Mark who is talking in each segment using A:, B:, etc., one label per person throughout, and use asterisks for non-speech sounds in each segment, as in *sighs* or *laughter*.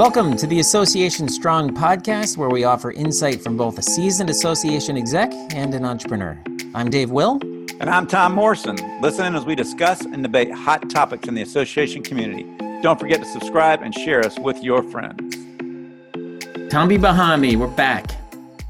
A: Welcome to the Association Strong podcast, where we offer insight from both a seasoned association exec and an entrepreneur. I'm Dave Will.
B: And I'm Tom Morrison. Listen in as we discuss and debate hot topics in the association community. Don't forget to subscribe and share us with your friends.
A: Tommy Bahami, we're back.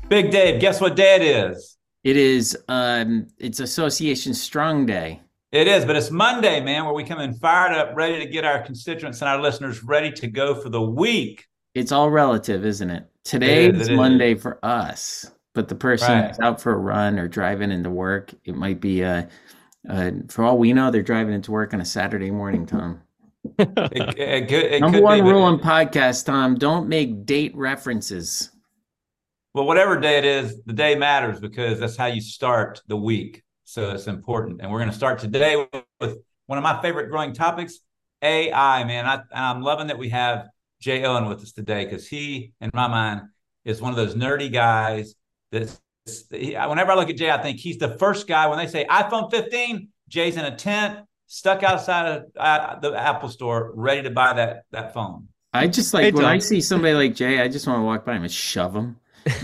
B: Big Dave, guess what day it is?
A: It is um it's Association Strong Day.
B: It is, but it's Monday, man, where we come in fired up, ready to get our constituents and our listeners ready to go for the week.
A: It's all relative, isn't it? Today
B: It is,
A: is
B: it is.
A: Monday for us, but the person
B: Right.
A: who's out for a run or driving into work, it might be uh, uh for all we know, they're driving into work on a Saturday morning, Tom.
B: It, could, it
A: Number
B: could
A: one
B: be,
A: rule in podcast, Tom, don't make date references.
B: Well, whatever day it is, the day matters because that's how you start the week. So it's important. And we're going to start today with, with one of my favorite growing topics, AI, man. I, I'm loving that we have Jay Owen with us today because he, in my mind, is one of those nerdy guys that's, he, whenever I look at Jay, I think he's the first guy. When they say iPhone 15, Jay's in a tent, stuck outside of uh, the Apple store, ready to buy that, that phone.
A: I just like
C: Hey,
A: when I see somebody like Jay, I just want to walk by him and shove him.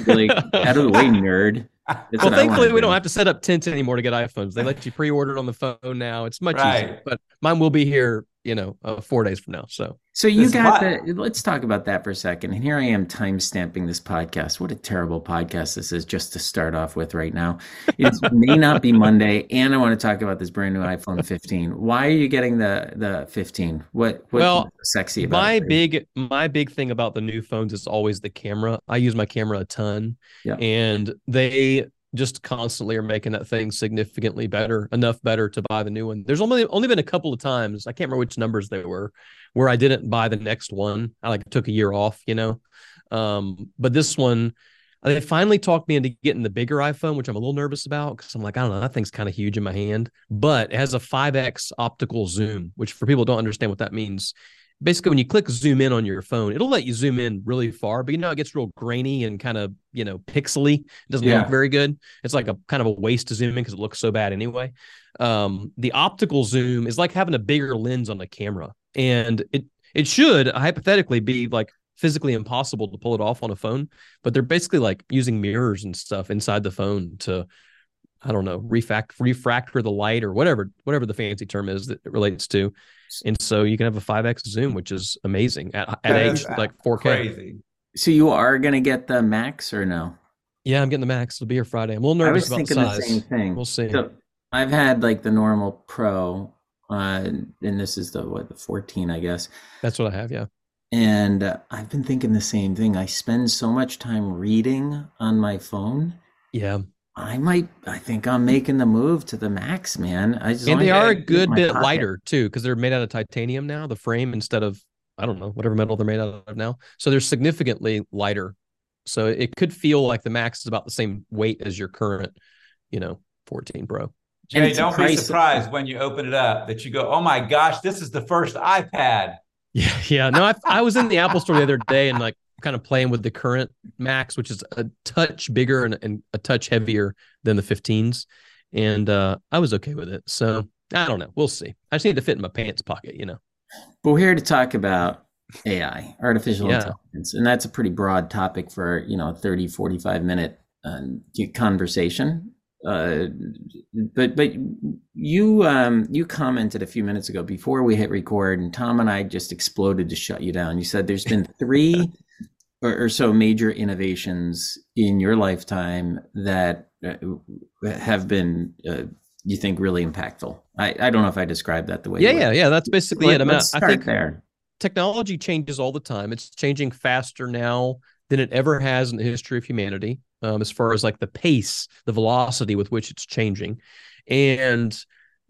A: Be like, *laughs* out of the way, nerd.
C: Well, thankfully, we
A: do.
C: don't have to set up tents anymore to get iPhones. They let you pre-order it on the phone now. It's much
B: Right.
C: easier. But mine will be here, you know, uh, four days from now. So
A: So you
B: This
A: got the. Let's talk about that for a second. And here I am time stamping this podcast. What a terrible podcast this is, just to start off with right now. It may not be Monday, and I want to talk about this brand new iPhone 15. Why are you getting the the 15? What what's
C: Well,
A: sexy about
C: my
A: it?
C: big my big thing about the new phones is always the camera. I use my camera a ton,
A: Yeah.
C: and they just constantly are making that thing significantly better, enough better to buy the new one. There's only only been a couple of times I can't remember which numbers they were where I didn't buy the next one. I like took a year off, you know. Um, but this one, they finally talked me into getting the bigger iPhone, which I'm a little nervous about because I'm like, I don't know, that thing's kind of huge in my hand, but it has a 5x optical zoom, which for people don't understand what that means. Basically, when you click zoom in on your phone, it'll let you zoom in really far, but you know, it gets real grainy and kind of, you know, pixely. It doesn't
B: Yeah.
C: look very good. It's like a kind of a waste to zoom in because it looks so bad anyway. Um, the optical zoom is like having a bigger lens on the camera. And it it should hypothetically be like physically impossible to pull it off on a phone, but they're basically like using mirrors and stuff inside the phone to I don't know, refact refractor the light or whatever whatever the fancy term is that it relates to. And so you can have a 5x zoom, which is amazing at at age like 4K.
B: Crazy.
A: So you are gonna get the Max or no?
C: Yeah, I'm getting the max. It'll be here Friday. I'm a little
A: I
C: nervous
A: was
C: about the
A: thinking the same thing.
C: We'll see.
A: So I've had like the normal Pro, uh, and this is the what the 14, I guess.
C: That's what I have. Yeah.
A: And uh, I've been thinking the same thing. I spend so much time reading on my phone.
C: Yeah.
A: I might. I think I'm making the move to the Max, man. I just
C: and they are
B: as
C: a good bit
A: pocket.
C: lighter too because they're made out of titanium now the frame instead of i don't know whatever metal they're made out of now so they're significantly lighter so it could feel like the max is about the same weight as your current you know 14 pro
B: Jay,
A: it's
B: don't be surprised when you open it up that you go, oh my gosh, this is the first iPad. *laughs*
C: yeah yeah no I, I was in the apple store the other day and like kind of playing with the current max which is a touch bigger and, and a touch heavier than the 15s and uh i was okay with it so i don't know we'll see i just need to fit in my pants pocket you know
A: But we're here to talk about AI, artificial
C: Yeah.
A: intelligence, and that's a pretty broad topic for you know 30, 45 minute um, conversation. Uh, but but you um, you commented a few minutes ago before we hit record, and Tom and I just exploded to shut you down. You said there's been three *laughs* or, or so major innovations in your lifetime that uh, have been uh, you think really impactful. I, I don't know if I described that the way.
C: yeah yeah yeah that's basically
A: Let,
C: it I, mean, I think
A: there.
C: technology changes all the time. It's changing faster now than it ever has in the history of humanity, um, as far as like the pace, the velocity with which it's changing. And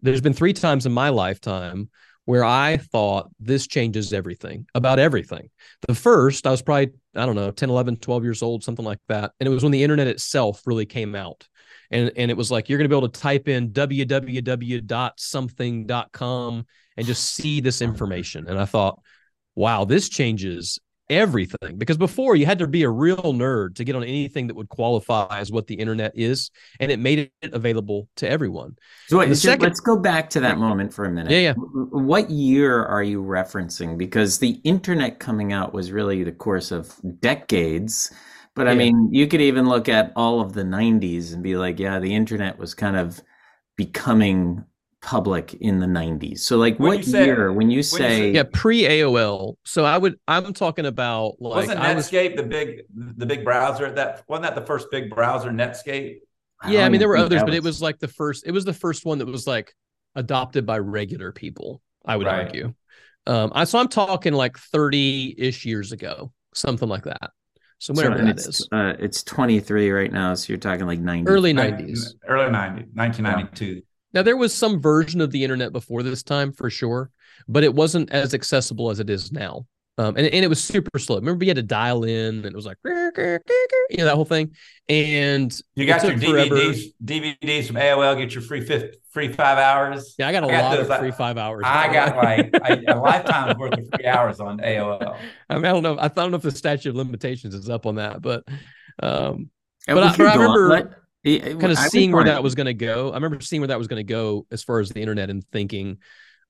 C: there's been three times in my lifetime where I thought this changes everything about everything. The first, I was probably, I don't know, 10, 11, 12 years old, something like that. And it was when the internet itself really came out. And, and it was like, you're going to be able to type in www.something.com and just see this information. And I thought, wow, this changes everything because before you had to be a real nerd to get on anything that would qualify as what the internet is and it made it available to everyone
A: So wait,
C: second-
A: let's go back to that moment for a minute.
C: Yeah, yeah.
A: What year are you referencing? Because the internet coming out was really the course of decades. But I
C: Yeah.
A: mean, you could even look at all of the 90s and be like, yeah, the internet was kind of becoming public in the 90s. So like
B: When
A: what
B: you say-
A: year when you
B: say-
A: say
C: yeah pre aol so i would i'm talking about like
B: wasn't
C: I was,
B: Netscape the big the big browser at that wasn't that the first big browser Netscape?
C: yeah i mean there were others
A: that
C: but it was like the first it was the first one that was like adopted by regular people i would
B: Right.
C: argue um i so i'm talking like 30-ish years ago something like that so
A: so,
C: whatever
A: and
C: that
A: it's,
C: is
A: uh, it's 23 right now, so you're talking like 90.
C: early 90s
B: Early 90, 1992.
C: Now there was some version of the internet before this time for sure, but it wasn't as accessible as it is now. Um, and, and it was super slow. Remember, you had to dial in, and it was like, you know, that whole thing. And
B: You got your
C: took forever.
B: DVDs, DVDs from AOL. Get your free fifth, free five hours.
C: Yeah, I got a
B: I got
C: lot
B: those,
C: of free five hours.
B: I got
C: way.
B: like *laughs* a, a lifetime's worth of free hours on AOL.
C: I mean, I don't know. I don't know if the statute of limitations is up on that, but um,
A: And
C: But I- but I
A: go on.
C: remember
A: Let- it- it-
C: kind of
A: I
C: seeing where that was going to go. I remember seeing where that was going to go as far as the internet and thinking,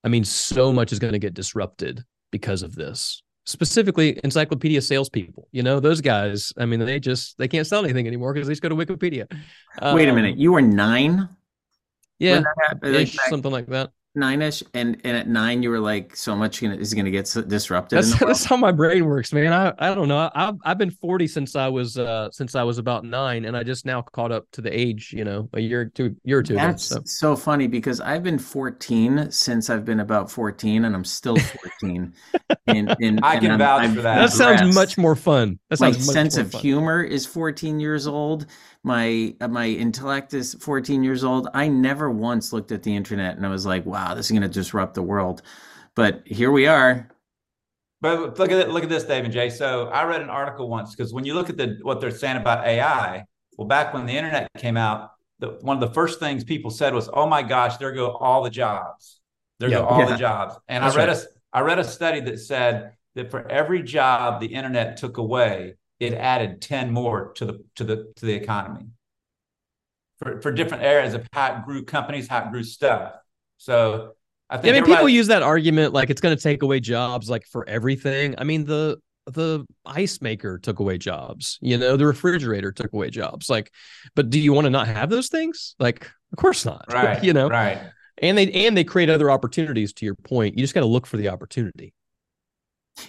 C: I mean, so much is going to get disrupted because of this. Specifically, encyclopedia salespeople. You know, those guys. I mean, they just they can't sell anything anymore because they just go to Wikipedia.
A: Wait a
C: Um,
A: minute. You were nine?
C: Yeah,
A: when? Like
C: ish, something like that.
A: Nine-ish and and at nine you were like so much is going to get disrupted
C: That's *laughs* that's how my brain works, man. I, I don't know. I've I've been forty since I was uh since I was about nine, and I just now caught up to the age, you know, a year two year or two ago.
A: That's
C: So
A: so funny because I've been 14 since I've been about 14 and I'm still 14. *laughs* and, and,
B: I
A: and
B: can
A: I'm-
B: vouch
A: I've
B: for that.
C: that sounds much more fun. That
A: My
C: sounds much
A: sense of
C: fun.
A: humor is 14 years old. My uh, my intellect is 14 years old. I never once looked at the internet and I was like, "Wow, this is going to disrupt the world." But here we are.
B: But look at it, look at this, Dave and Jay. So I read an article once because when you look at the what they're saying about AI, well, back when the internet came out, the, one of the first things people said was, "Oh my gosh, there go all the jobs. There
C: Yeah.
B: go all
A: Yeah.
B: the jobs." And
C: That's
B: I read
C: right.
B: a I read a study that said that for every job the internet took away, it added ten more to the to the to the economy. For for different areas of how it grew companies, how it grew stuff. So I think
C: I mean, people use that argument like it's going to take away jobs, like for everything. I mean, the the ice maker took away jobs. You know, the refrigerator took away jobs. Like, but do you want to not have those things? Like, of course not. *laughs*
B: right,
C: you know,
B: right.
C: and they and they create other opportunities. To your point, you just got to look for the opportunity.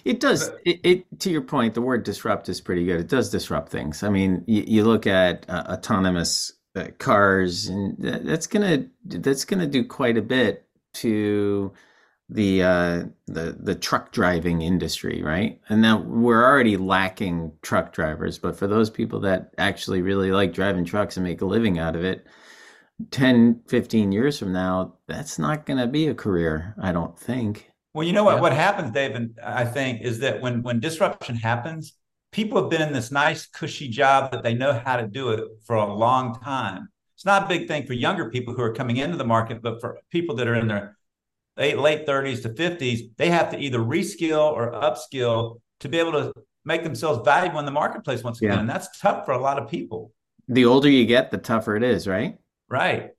A: It does. It, it to your point, the word disrupt is pretty good. It does disrupt things. I mean, you, you look at uh, autonomous uh, cars, and that, that's gonna that's gonna do quite a bit to the uh, the the truck driving industry, right? And now we're already lacking truck drivers, but for those people that actually really like driving trucks and make a living out of it, 10, 15 years from now, that's not gonna be a career, I don't think.
B: Well, you know what?
C: Yeah.
B: What happens, David? I think is that when when disruption happens, people have been in this nice, cushy job that they know how to do it for a long time. It's not a big thing for younger people who are coming into the market, but for people that are in their late late 30s to 50s, they have to either reskill or upskill to be able to make themselves valuable in the marketplace once again.
A: Yeah.
B: And that's tough for a lot of people.
A: The older you get, the tougher it is, right?
B: Right.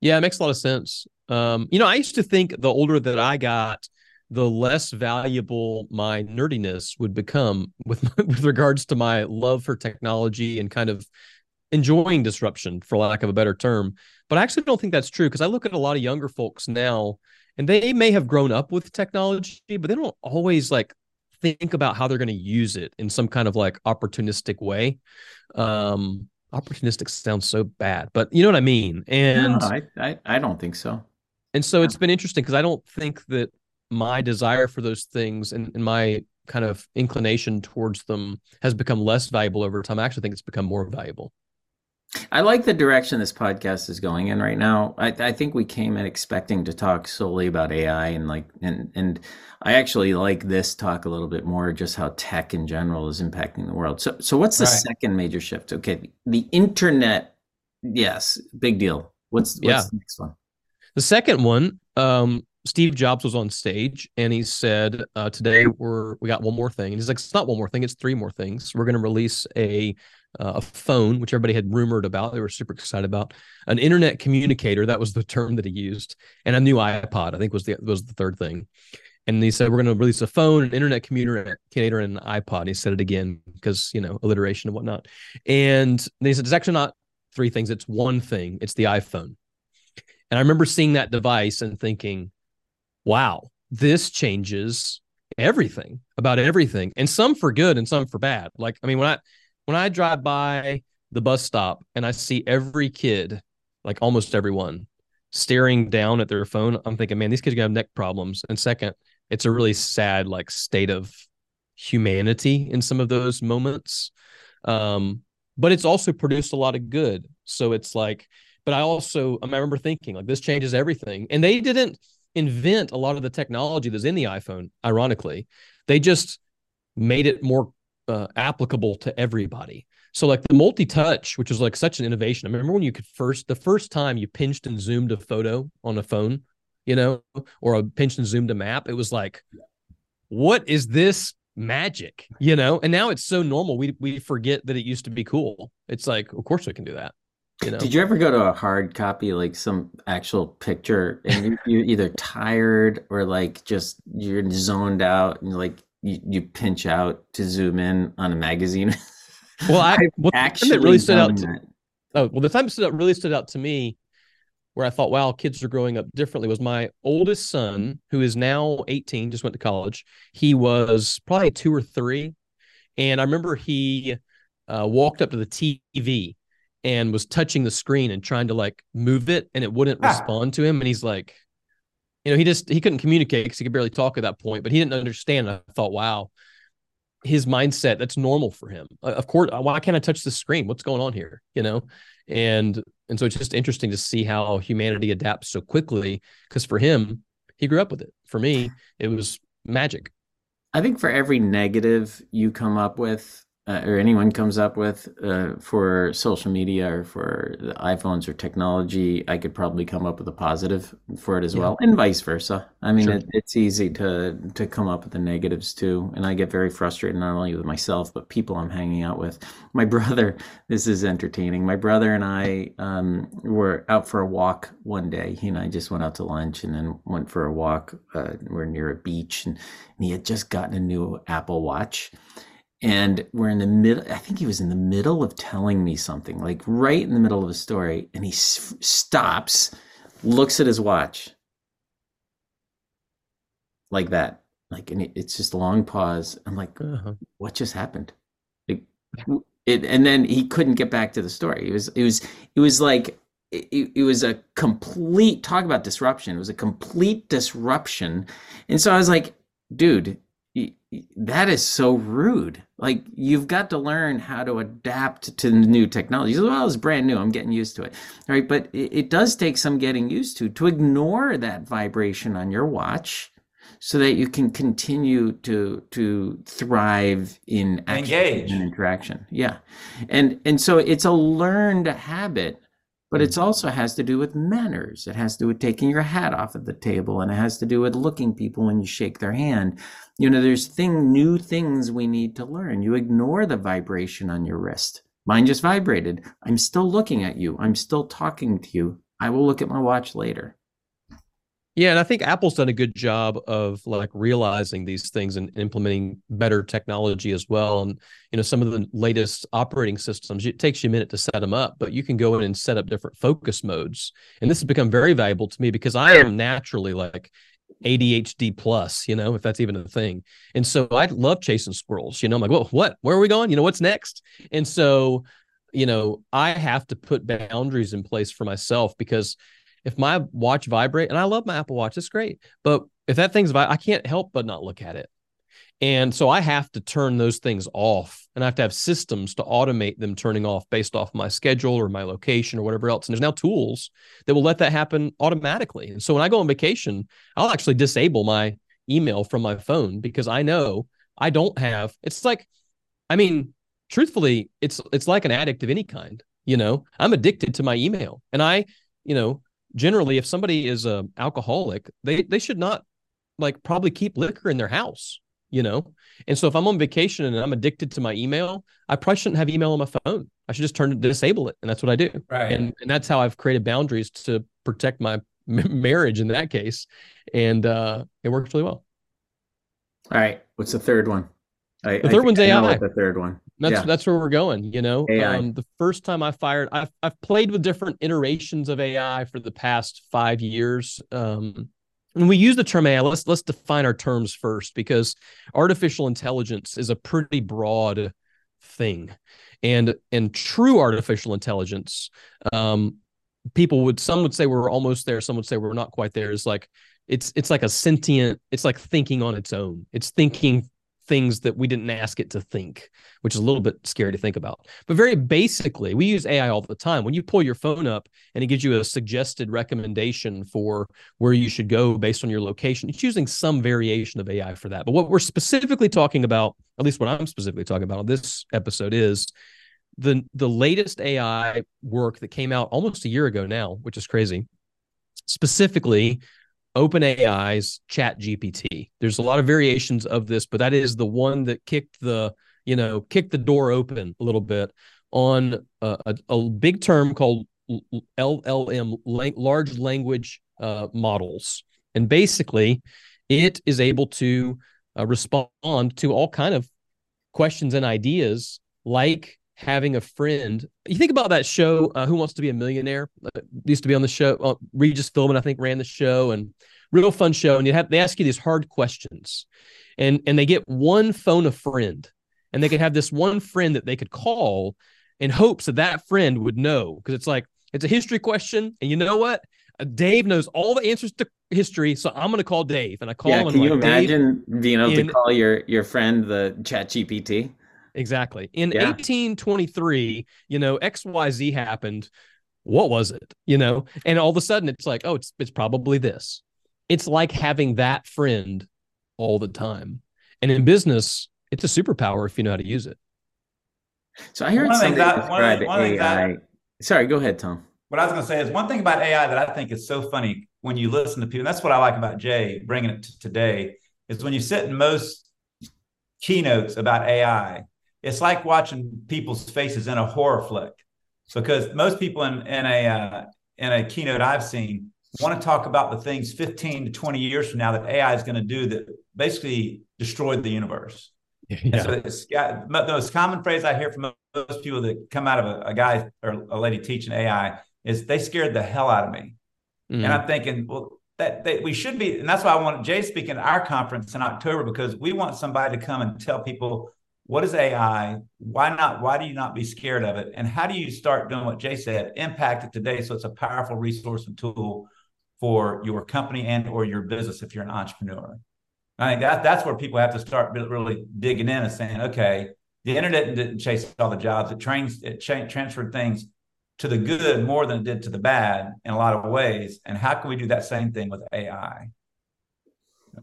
C: Yeah, it makes a lot of sense. Um, you know, I used to think the older that I got, the less valuable my nerdiness would become with *laughs* with regards to my love for technology and kind of enjoying disruption, for lack of a better term. But I actually don't think that's true because I look at a lot of younger folks now, and they may have grown up with technology, but they don't always like think about how they're going to use it in some kind of like opportunistic way. Um, opportunistic sounds so bad, but you know what I mean. And
A: no, I, I, I don't think so.
C: And so it's been interesting because I don't think that my desire for those things and, and my kind of inclination towards them has become less valuable over time. I actually think it's become more valuable.
A: I like the direction this podcast is going in right now. I, I think we came in expecting to talk solely about AI and like and and I actually like this talk a little bit more, just how tech in general is impacting the world. So so what's the
B: Right.
A: second major shift? Okay, the internet, yes, big deal. What's what's
C: Yeah.
A: the next one?
C: The second one, um, Steve Jobs was on stage and he said, uh, "Today we're we got one more thing." And he's like, "It's not one more thing; it's three more things. We're going to release a uh, a phone, which everybody had rumored about. They were super excited about an internet communicator. That was the term that he used, and a new iPod. I think was the was the third thing. And he said, "We're going to release a phone, an internet communicator, and an iPod." And he said it again because you know alliteration and whatnot. And he said, "It's actually not three things; it's one thing. It's the iPhone." And I remember seeing that device and thinking, wow, this changes everything about everything. And some for good and some for bad. Like, I mean, when I when I drive by the bus stop and I see every kid, like almost everyone, staring down at their phone, I'm thinking, man, these kids are gonna have neck problems. And second, it's a really sad like state of humanity in some of those moments. Um, but it's also produced a lot of good. So it's like, but I also I remember thinking like this changes everything. And they didn't invent a lot of the technology that's in the iPhone, ironically. They just made it more uh, applicable to everybody. So like the multi-touch, which was like such an innovation. I remember when you could first the first time you pinched and zoomed a photo on a phone, you know, or a pinched and zoomed a map, it was like, what is this magic? You know, and now it's so normal. We we forget that it used to be cool. It's like, of course we can do that.
A: You know? Did you ever go to a hard copy, like some actual picture, and you're *laughs* either tired or like just you're zoned out, and like you, you pinch out to zoom in on a magazine? *laughs*
C: Well, I *laughs* well, actually really stood out. To, oh, well, the time that really stood out to me, where I thought, wow, kids are growing up differently, was my oldest son, who is now 18, just went to college. He was probably two or three, and I remember he uh, walked up to the TV and was touching the screen and trying to like move it and it wouldn't ah. respond to him and he's like you know he just he couldn't communicate because he could barely talk at that point but he didn't understand i thought wow his mindset that's normal for him. Uh, of course why can't i touch the screen? What's going on here? You know? And and so it's just interesting to see how humanity adapts so quickly because for him he grew up with it. For me it was magic.
A: I think for every negative you come up with uh, or anyone comes up with uh, for social media or for the iPhones or technology, I could probably come up with a positive for it as yeah. well, and vice versa. I mean, sure. it, it's easy to to come up with the negatives too, and I get very frustrated not only with myself but people I'm hanging out with. *laughs* My brother, *laughs* this is entertaining. My brother and I um, were out for a walk one day. He and I just went out to lunch and then went for a walk. Uh, we're near a beach, and, and he had just gotten a new Apple Watch and we're in the middle i think he was in the middle of telling me something like right in the middle of a story and he s- stops looks at his watch. Like that. Like and it, it's just a long pause. I'm like uh-huh. what just happened? It, it, and then he couldn't get back to the story. It was it was it was like it, it was a complete talk about disruption. It was a complete disruption. And so i was like dude that is so rude. Like you've got to learn how to adapt to the new technologies. Well, it's brand new. I'm getting used to it. Right. But it, it does take some getting used to to ignore that vibration on your watch so that you can continue to to thrive in
B: engage
A: and interaction. Yeah. And and so it's a learned habit but it also has to do with manners. It has to do with taking your hat off at the table, and it has to do with looking people when you shake their hand. You know, there's thing new things we need to learn. You ignore the vibration on your wrist. Mine just vibrated. I'm still looking at you. I'm still talking to you. I will look at my watch later.
C: Yeah, and I think Apple's done a good job of like realizing these things and implementing better technology as well. And you know, some of the latest operating systems, it takes you a minute to set them up, but you can go in and set up different focus modes. And this has become very valuable to me because I am naturally like ADHD plus, you know, if that's even a thing. And so I love chasing squirrels. You know, I'm like, well, what? Where are we going? You know, what's next? And so, you know, I have to put boundaries in place for myself because if my watch vibrate, and I love my Apple Watch, it's great, but if that thing's I can't help but not look at it. And so I have to turn those things off and I have to have systems to automate them turning off based off my schedule or my location or whatever else. And there's now tools that will let that happen automatically. And so when I go on vacation, I'll actually disable my email from my phone because I know I don't have it's like I mean, truthfully, it's it's like an addict of any kind, you know. I'm addicted to my email and I, you know, generally, if somebody is a alcoholic, they they should not like probably keep liquor in their house, you know. And so if I'm on vacation and I'm addicted to my email, I probably shouldn't have email on my phone. I should just turn it to disable it, and that's what I do.
B: Right.
C: And and that's how I've created boundaries to protect my m- marriage in that case, and uh, it works really well.
A: All right. What's the third one? I,
C: The third
A: I
C: one's
A: think I know
C: AI.
A: The third one.
C: That's
A: Yeah.
C: that's where we're going. You know, um, the first time I fired, I've I've played with different iterations of AI for the past five years. Um, when we use the term AI, let's let's define our terms first because artificial intelligence is a pretty broad thing, and and true artificial intelligence, um, people would some would say we're almost there, some would say we're not quite there. Is like it's it's like a sentient, it's like thinking on its own. It's thinking things that we didn't ask it to think, which is a little bit scary to think about. But very basically, we use AI all the time. When you pull your phone up and it gives you a suggested recommendation for where you should go based on your location, it's using some variation of AI for that. But what we're specifically talking about, at least what I'm specifically talking about on this episode, is the the latest AI work that came out almost a year ago now, which is crazy. Specifically, OpenAI's Chat GPT. There's a lot of variations of this, but that is the one that kicked the you know kicked the door open a little bit on a, a, a big term called LLM, large language uh, models, and basically, it is able to uh, respond to all kind of questions and ideas like having a friend. You think about that show, uh, Who Wants to Be a Millionaire? Uh, used to be on the show. Uh, Regis Philbin, I think, ran the show, and real fun show. And you have they ask you these hard questions, and and they get one phone a friend, and they could have this one friend that they could call in hopes that that friend would know because it's like it's a history question, and you know what? Uh, Dave knows all the answers to history, so I'm going to call Dave, and I call
A: Yeah.
C: him.
A: Can you
C: like,
A: imagine being able to call your your friend the Chat GPT?
C: Exactly. In
A: Yeah.
C: 1823, you know, XYZ happened. What was it? You know, and all of a sudden it's like, oh, it's it's probably this. It's like having that friend all the time. And in business, it's a superpower if you know how to use it.
A: So I heard
B: One of the things one of the-
A: describe
B: one of the
A: AI. Sorry, go ahead, Tom.
B: What I was going to say is one thing about AI that I think is so funny when you listen to people. And that's what I like about Jay bringing it to today is when you sit in most keynotes about AI, it's like watching people's faces in a horror flick because most people in, in a uh, in a keynote I've seen want to talk about the things 15 to 20 years from now that AI is going to do that basically destroyed the universe. *laughs* And so it's got the most common phrase I hear from most people that come out of a, a guy or a lady teaching AI is they scared the hell out of me.
C: Mm.
B: And I'm thinking, well, that, that we should be, and that's why I want Jay speaking at our conference in October because we want somebody to come and tell people what is AI, why not, why do you not be scared of it, and how do you start doing what Jay said, impact it today so it's a powerful resource and tool for your company and or your business if you're an entrepreneur. I think that that's where people have to start really digging in and saying, okay, the internet didn't chase all the jobs; it trains, it cha- transferred things to the good more than it did to the bad in a lot of ways. And how can we do that same thing with AI?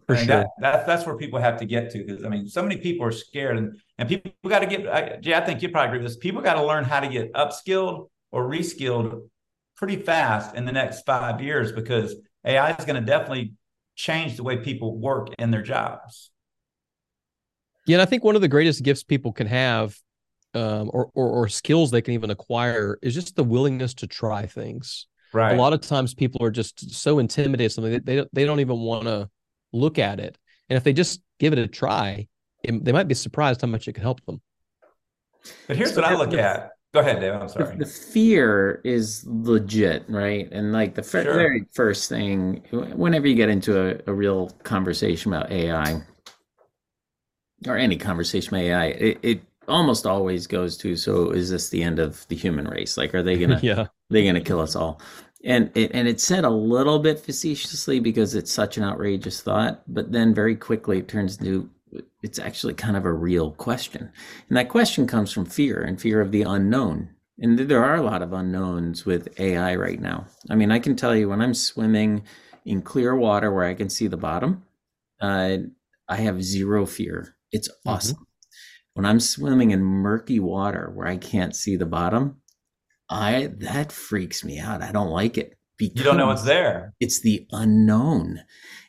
C: For sure.
B: that, that, that's where people have to get to because I mean, so many people are scared, and and people got to get. I, Jay, I think you probably agree with this. People got to learn how to get upskilled or reskilled pretty fast in the next five years because AI is going to definitely change the way people work in their jobs.
C: Yeah, and I think one of the greatest gifts people can have, um, or, or or skills they can even acquire, is just the willingness to try things.
B: Right.
C: A lot of times, people are just so intimidated something that they don't, they don't even want to look at it, and if they just give it a try, it, they might be surprised how much it can help them.
B: But here's
A: So
B: what I look
A: the-
B: at. Go ahead, Dave. I'm
A: The,
B: sorry.
A: the fear is legit, right? And like the fir-
B: Sure.
A: very first thing, whenever you get into a, a real conversation about AI or any conversation about AI, it, it almost always goes to, so is this the end of the human race? Like, are they gonna *laughs*
C: yeah,
A: they're gonna kill us all? And it, and it's said a little bit facetiously because it's such an outrageous thought, but then very quickly it turns into it's actually kind of a real question. And that question comes from fear and fear of the unknown. And there are a lot of unknowns with AI right now. I mean, I can tell you when I'm swimming in clear water where I can see the bottom, uh, I have zero fear. It's awesome. When I'm swimming in murky water where I can't see the bottom, I that freaks me out. I don't like it
B: because you don't know what's there.
A: It's the unknown.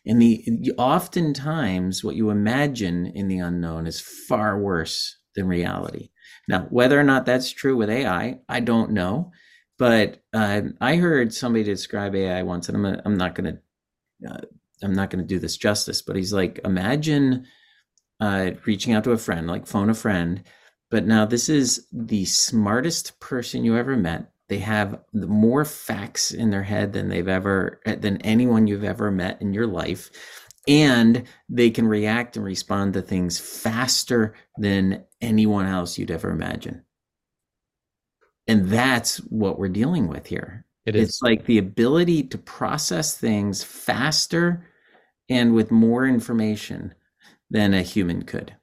A: And the oftentimes what you imagine in the unknown is far worse than reality. Now, whether or not that's true with AI, I don't know. But uh, I heard somebody describe AI once, and I'm, I'm not going to uh, I'm not going to do this justice, but he's like, imagine uh, reaching out to a friend, like phone a friend, but now this is the smartest person you ever met. They have more facts in their head than they've ever than anyone you've ever met in your life. And they can react and respond to things faster than anyone else you'd ever imagine. And that's what we're dealing with here.
C: It is.
A: It's like the ability to process things faster and with more information than a human could.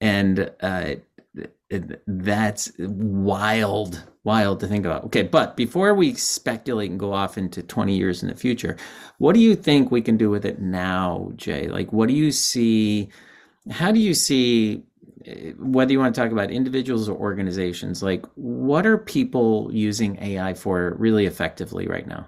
A: And uh, that's wild wild to think about. Okay but before we speculate and go off into 20 years in the future what do you think we can do with it now jay? Like what do you see how do you see eh, whether you want to talk about individuals or organizations like what are people using ai for really effectively right now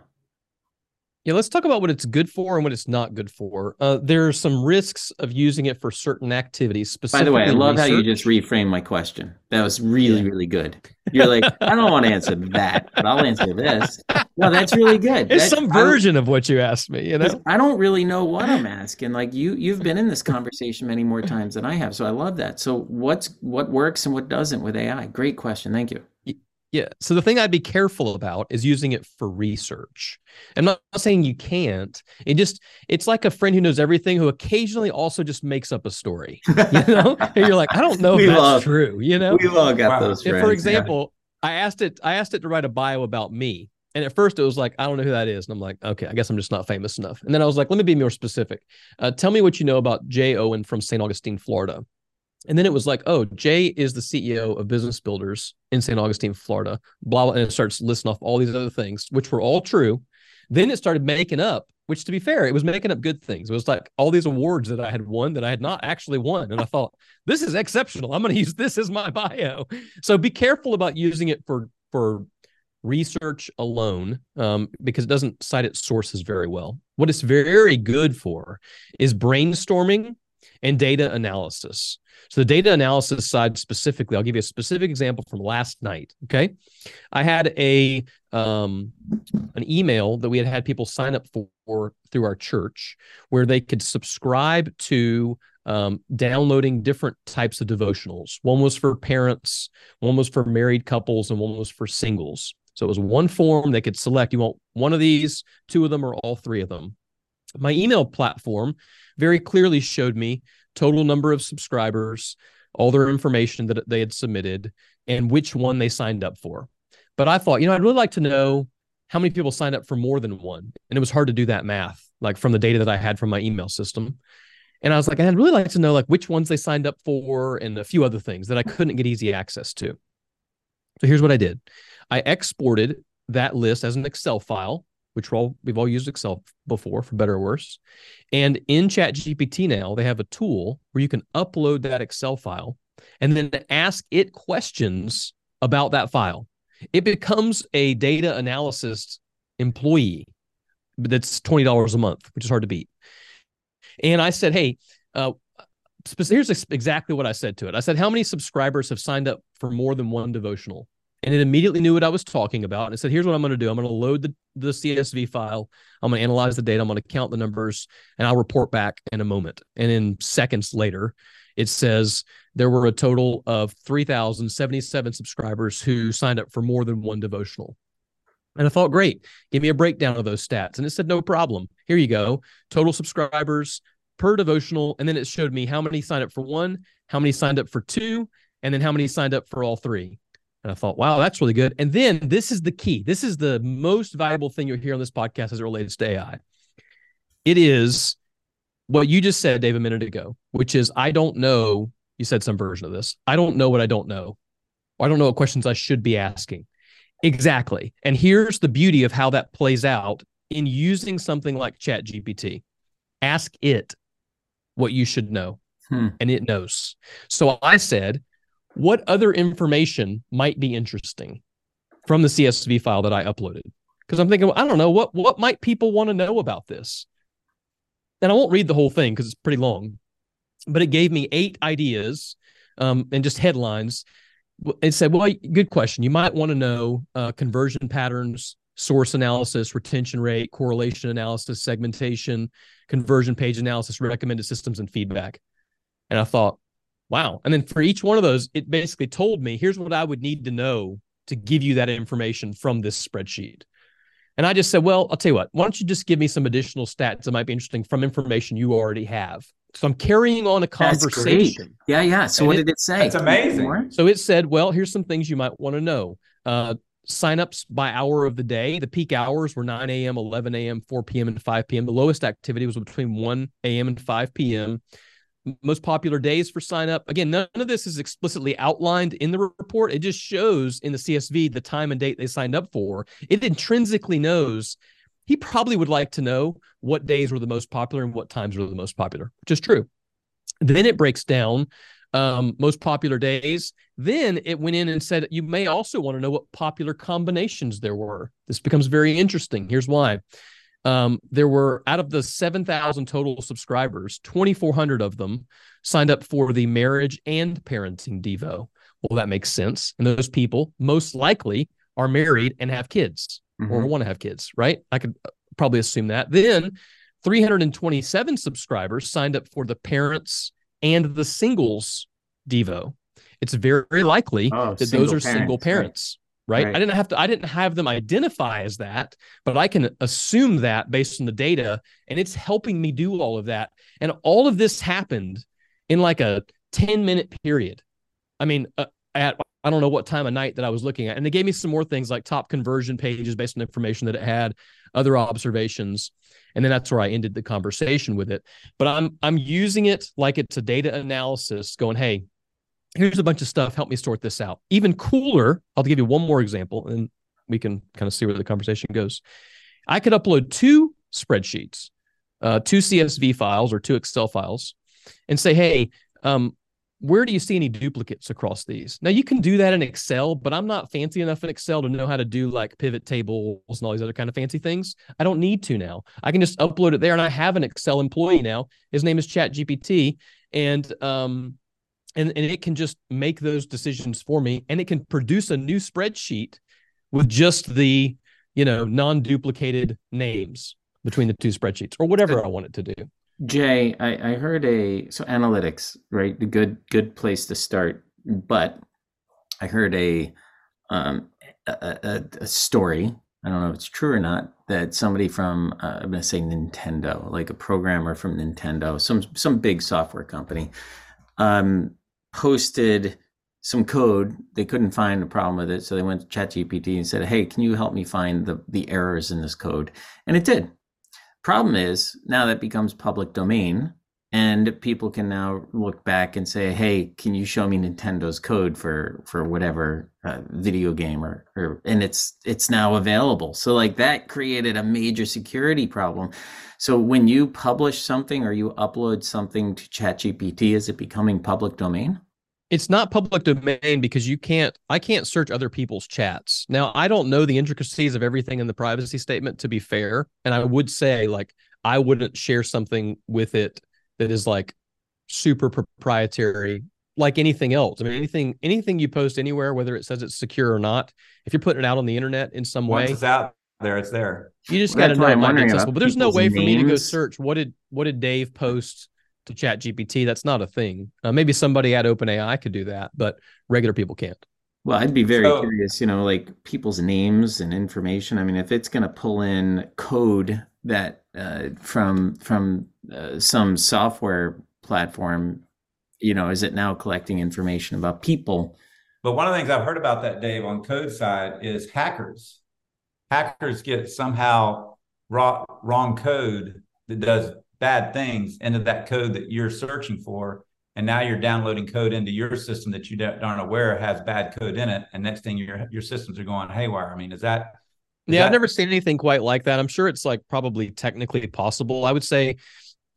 C: yeah, let's talk about what it's good for and what it's not good for. Uh, there are some risks of using it for certain activities.
A: By the way, I love research. how you just reframed my question. That was really, really good. You're like, I don't want to answer that, but I'll answer this. No, that's really good.
C: It's some version of what you asked me. You know,
A: I don't really know what I'm asking. Like you, you've been in this conversation many more times than I have, so I love that. So, what's what works and what doesn't with AI? Great question. Thank you.
C: Yeah. So the thing I'd be careful about is using it for research. I'm not saying you can't. It just it's like a friend who knows everything who occasionally also just makes up a story. *laughs* You know? and you're like, I don't know if that's all, true. You know?
A: We've all got wow. those friends.
C: For example, yeah. I asked it, I asked it to write a bio about me. And at first it was like, I don't know who that is. And I'm like, okay, I guess I'm just not famous enough. And then I was like, let me be more specific. Uh, tell me what you know about Jay Owen from St. Augustine, Florida. And then it was like, oh, Jay is the CEO of Business Builders in St. Augustine, Florida. Blah, blah, and it starts listing off all these other things, which were all true. Then it started making up, which to be fair, it was making up good things. It was like all these awards that I had won that I had not actually won. And I thought, this is exceptional. I'm going to use this as my bio. So be careful about using it for for research alone um, because it doesn't cite its sources very well. What it's very good for is brainstorming and data analysis. So the data analysis side specifically, I'll give you a specific example from last night. Okay, I had a um, an email that we had had people sign up for through our church, where they could subscribe to um, downloading different types of devotionals. One was for parents, one was for married couples, and one was for singles. So it was one form they could select. You want one of these, two of them, or all three of them. My email platform very clearly showed me total number of subscribers, all their information that they had submitted, and which one they signed up for. But I thought, you know, I'd really like to know how many people signed up for more than one. And it was hard to do that math, like from the data that I had from my email system. And I was like, I'd really like to know like which ones they signed up for and a few other things that I couldn't get easy access to. So here's what I did. I exported that list as an Excel file which we're all, we've all used Excel before, for better or worse. And in ChatGPT now, they have a tool where you can upload that Excel file and then ask it questions about that file. It becomes a data analysis employee that's $20 a month, which is hard to beat. And I said, hey, uh, here's exactly what I said to it. I said, how many subscribers have signed up for more than one devotional? And it immediately knew what I was talking about. And it said, here's what I'm going to do. I'm going to load the, the CSV file. I'm going to analyze the data. I'm going to count the numbers and I'll report back in a moment. And in seconds later, it says there were a total of 3,077 subscribers who signed up for more than one devotional. And I thought, great, give me a breakdown of those stats. And it said, no problem. Here you go. Total subscribers per devotional. And then it showed me how many signed up for one, how many signed up for two, and then how many signed up for all three. And I thought, wow, that's really good. And then this is the key. This is the most valuable thing you'll hear on this podcast as it relates to AI. It is what you just said, Dave, a minute ago, which is I don't know. You said some version of this. I don't know what I don't know. I don't know what questions I should be asking. Exactly. And here's the beauty of how that plays out in using something like Chat GPT. Ask it what you should know, hmm. and it knows. So I said, what other information might be interesting from the CSV file that I uploaded? because I'm thinking, well, I don't know what what might people want to know about this. And I won't read the whole thing because it's pretty long, but it gave me eight ideas um, and just headlines. It said, "Well, good question. You might want to know uh, conversion patterns, source analysis, retention rate, correlation analysis, segmentation, conversion page analysis, recommended systems, and feedback." And I thought, wow. And then for each one of those, it basically told me, here's what I would need to know to give you that information from this spreadsheet. And I just said, well, I'll tell you what, why don't you just give me some additional stats that might be interesting from information you already have? So I'm carrying on a conversation.
A: Yeah, yeah. So
C: And
A: what
C: it-
A: did it say?
B: It's amazing.
C: So it said, well, here's some things you might want to know. Uh, signups by hour of the day. The peak hours were 9 a.m., 11 a.m., 4 p.m., and 5 p.m. The lowest activity was between 1 a.m. and 5 p.m. Most popular days for sign up. Again, none of this is explicitly outlined in the report. It just shows in the CSV the time and date they signed up for. It intrinsically knows he probably would like to know what days were the most popular and what times were the most popular, which is true. Then it breaks down um, most popular days. Then it went in and said you may also want to know what popular combinations there were. This becomes very interesting. Here's why. Um, there were out of the 7,000 total subscribers, 2,400 of them signed up for the marriage and parenting Devo. Well, that makes sense. And those people most likely are married and have kids or
A: Mhm.
C: want to have kids, right? I could uh, probably assume that. Then 327 subscribers signed up for the parents and the singles Devo. It's very, very likely
A: Oh,
C: that those
A: single
C: are single
A: parents, right.
C: parents, right?
A: Right.
C: I didn't have to, I didn't have them identify as that, but I can assume that based on the data, and it's helping me do all of that. And all of this happened in like a 10 minute period. I mean, uh, at I don't know what time of night that I was looking at. And they gave me some more things like top conversion pages based on information that it had, other observations. And then that's where I ended the conversation with it. But I'm I'm using it like it's a data analysis, going, hey, here's a bunch of stuff. Help me sort this out. Even cooler, I'll give you one more example, and we can kind of see where the conversation goes. I could upload two spreadsheets, uh, two CSV files or two Excel files, and say, hey, um, where do you see any duplicates across these? Now you can do that in Excel, but I'm not fancy enough in Excel to know how to do like pivot tables and all these other kind of fancy things. I don't need to now. I can just upload it there, and I have an Excel employee now. His name is ChatGPT, and um, and and it can just make those decisions for me, and it can produce a new spreadsheet with just the you know non-duplicated names between the two spreadsheets or whatever I want it to do.
A: Jay, I, I heard a so analytics, right? The good good place to start. But I heard a um a, a, a story. I don't know if it's true or not. That somebody from uh, I'm going to say Nintendo, like a programmer from Nintendo, some some big software company, um, posted some code. They couldn't find a problem with it, so they went to ChatGPT and said, "Hey, can you help me find the the errors in this code?" And it did. Problem is, now that becomes public domain, and people can now look back and say, "Hey, can you show me Nintendo's code for for whatever uh, video game?" Or, or and it's it's now available. So like that created a major security problem. So when you publish something or you upload something to ChatGPT, is it becoming public domain?
C: It's not public domain because you can't i can't search other people's chats. Now i don't know the intricacies of everything in the privacy statement to be fair and i would say like i wouldn't share something with it that is like super proprietary like anything else. I mean anything anything you post anywhere whether it says it's secure or not if you're putting it out on the internet in some way
B: Once it's out there, it's there.
C: you just got to know
A: why
C: it
A: I'm
C: might be accessible but there's no
A: people's
C: way for me to go search what did what did dave post to chat gpt that's not a thing uh, maybe somebody at openai could do that but regular people can't
A: Well, I'd be very
B: So-
A: curious, you know, like people's names and information. I mean, if it's going to pull in code that uh, from from uh, some software platform, you know, is it now collecting information about people?
B: But one of the things I've heard about that, Dave, on code side is hackers. Hackers get somehow raw, wrong code that does bad things into that code that you're searching for. And now you're downloading code into your system that you aren't aware has bad code in it. And next thing your your systems are going haywire. I mean, is that is
C: Yeah, I've never seen anything quite like that. I'm sure it's like probably technically possible. I would say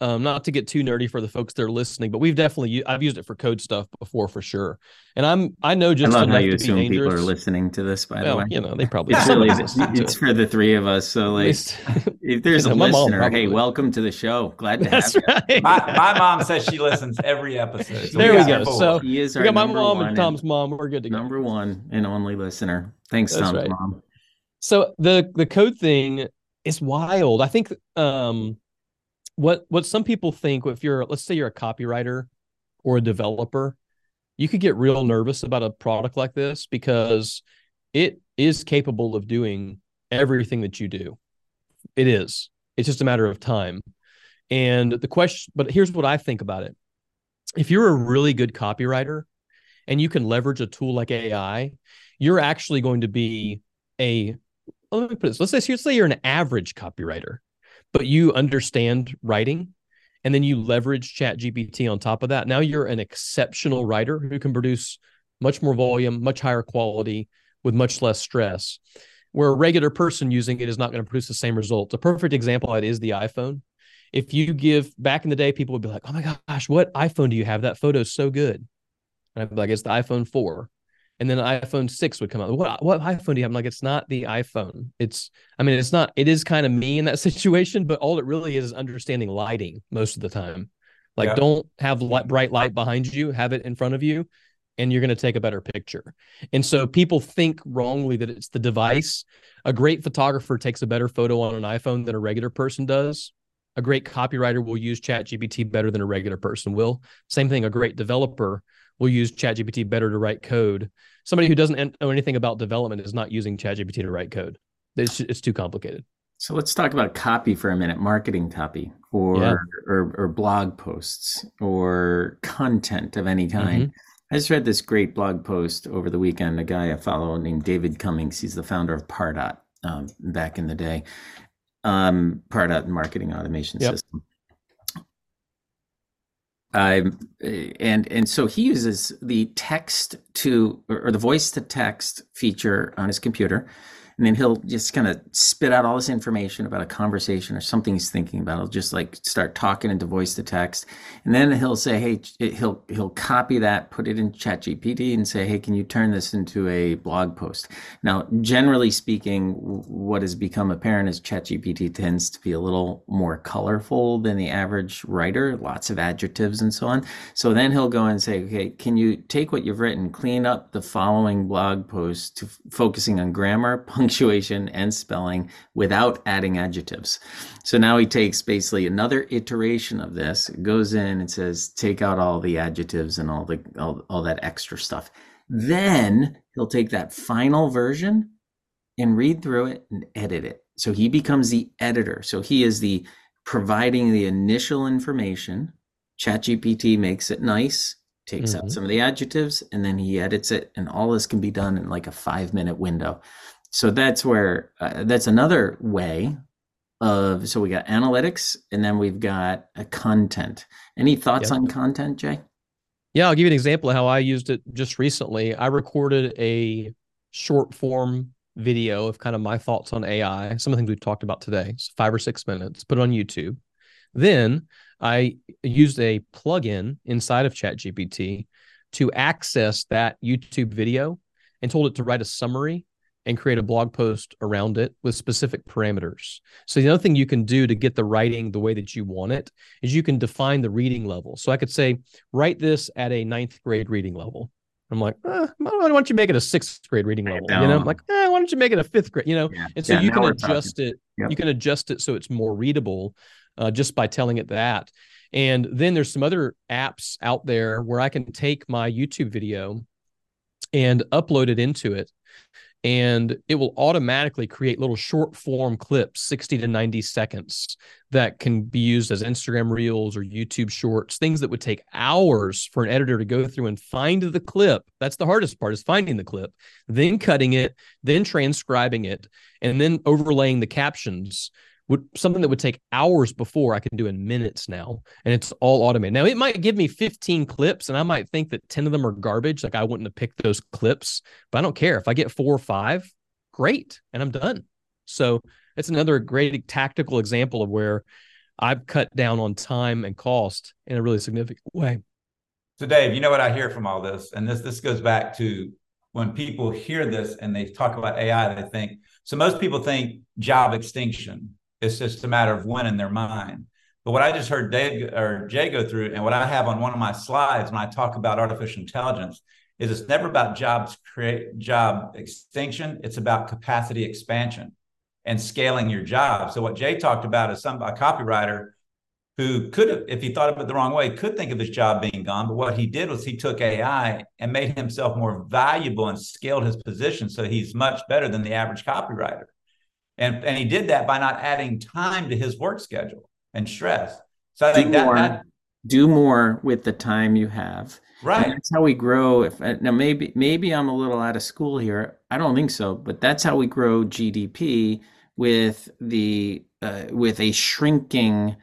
C: Um, not to get too nerdy for the folks that are listening, but we've definitely I've used it for code stuff before for sure. And I'm I know just
A: I love how you
C: to be
A: assume people are listening to this. By the way,
C: you know, they probably
A: it's really
C: somebody's listening to
A: it's for the three of us. So like,
C: least-
A: if *laughs* there's
C: You
A: a
C: know, my mom
A: listener, hey, welcome to the show. Glad to
C: That's
A: have you.
B: My, my mom says she listens every episode. So
C: There we
B: got
C: go.
B: four.
C: So-
A: He is
C: we got my mom and Tom's mom. We're good to go.
A: number one and only listener. Thanks,
C: That's
A: Tom's
C: right.
A: mom.
C: So the the code thing is wild. I think um what what some people think if you're let's say you're a copywriter or a developer, you could get real nervous about a product like this because it is capable of doing everything that you do. It is. It's just a matter of time. And the question but here's what I think about it. If you're a really good copywriter and you can leverage a tool like AI, you're actually going to be a let me put this. Let's say, let's say you're an average copywriter, but you understand writing and then you leverage chat gpt on top of that. Now you're an exceptional writer who can produce much more volume much higher quality with much less stress where a regular person using it is not going to produce the same results a perfect example of it is the iphone. If you give back in the day people would be like oh my gosh what iphone do you have? That photo is so good. And i'd be like it's the iphone 4 and then the iphone 6 would come out what, what iphone do you have i'm like it's not the iphone it's I mean, it's not, it is kind of me in that *laughs* situation, but all it really is is understanding lighting most of the time. Like,
B: Yeah.
C: don't have light, bright light behind you, have it in front of you, and you're going to take a better picture. And so people think wrongly that it's the device. A great photographer takes a better photo on an iPhone than a regular person does. A great copywriter will use ChatGPT better than a regular person will. Same thing, a great developer will use ChatGPT better to write code. Somebody who doesn't know anything about development is not using ChatGPT to write code. It's, it's too complicated.
A: So let's talk about copy for a minute, marketing copy or
C: Yeah.
A: or, or blog posts or content of any kind.
C: Mm-hmm.
A: I just read this great blog post over the weekend. A guy I follow named David Cummings. He's the founder of Pardot um, back in the day. Um, Pardot marketing automation
C: Yep.
A: system. And and so he uses the text to or the voice to text feature on his computer, and then he'll just kind of spit out all this information about a conversation or something he's thinking about. He'll just like start talking into voice to text, and then he'll say, "Hey," he'll he'll copy that, put it in ChatGPT, and say, "Hey, can you turn this into a blog post?" Now, generally speaking, what has become apparent is ChatGPT tends to be a little more colorful than the average writer, lots of adjectives and so on. So then he'll go and say, okay, can you take what you've written, clean up the following blog post to f- focusing on grammar, *laughs* punctuation, and spelling without adding adjectives. So now he takes basically another iteration of this, goes in and says, take out all the adjectives and all the all, all that extra stuff. Then he'll take that final version and read through it and edit it. So he becomes the editor. So he is the providing the initial information. ChatGPT makes it nice, takes out
C: Mhm.
A: some of the adjectives, and then he edits it. And all this can be done in like a five minute window. So that's where uh, that's another way of. So we got analytics, and then we've got a content. Any thoughts
C: Yep.
A: on content, Jay?
C: Yeah, I'll give you an example of how I used it just recently. I recorded a short form video of kind of my thoughts on AI, some of the things we've talked about today, so five or six minutes, put it on YouTube. Then I used a plugin inside of ChatGPT to access that YouTube video and told it to write a summary and create a blog post around it with specific parameters. So the other thing you can do to get the writing the way that you want it is you can define the reading level. So I could say, write this at a ninth grade reading level. I'm like, eh, why don't you make it a sixth grade reading level? You know, I'm like, eh, why don't you make it a fifth grade? You know,
A: Yeah.
C: and so
A: Yeah,
C: you can
A: we're talking.
C: adjust it.
A: Yep.
C: You can adjust it so it's more readable uh, just by telling it that. And then there's some other apps out there where I can take my YouTube video and upload it into it. And it will automatically create little short form clips, 60 to 90 seconds, that can be used as Instagram reels or YouTube shorts, things that would take hours for an editor to go through and find the clip. That's the hardest part is finding the clip, then cutting it, then transcribing it, and then overlaying the captions would something that would take hours before I can do in minutes now. And it's all automated. Now it might give me 15 clips and I might think that 10 of them are garbage. Like I wouldn't have picked those clips, but I don't care. If I get four or five, great. And I'm done. So it's another great tactical example of where I've cut down on time and cost in a really significant way.
B: So, Dave, you know what I hear from all this, and this this goes back to when people hear this and they talk about AI, they think so. Most people think job extinction. It's just a matter of when in their mind. But what I just heard Dave or Jay go through, and what I have on one of my slides when I talk about artificial intelligence, is it's never about jobs create job extinction. It's about capacity expansion and scaling your job. So what Jay talked about is some a copywriter who could have, if he thought of it the wrong way, could think of his job being gone. But what he did was he took AI and made himself more valuable and scaled his position so he's much better than the average copywriter. And, and he did that by not adding time to his work schedule and stress. So I do think that,
A: more,
B: that
A: do more with the time you have.
B: Right.
A: And that's how we grow. If uh, now maybe maybe I'm a little out of school here. I don't think so, but that's how we grow GDP with the uh, with a shrinking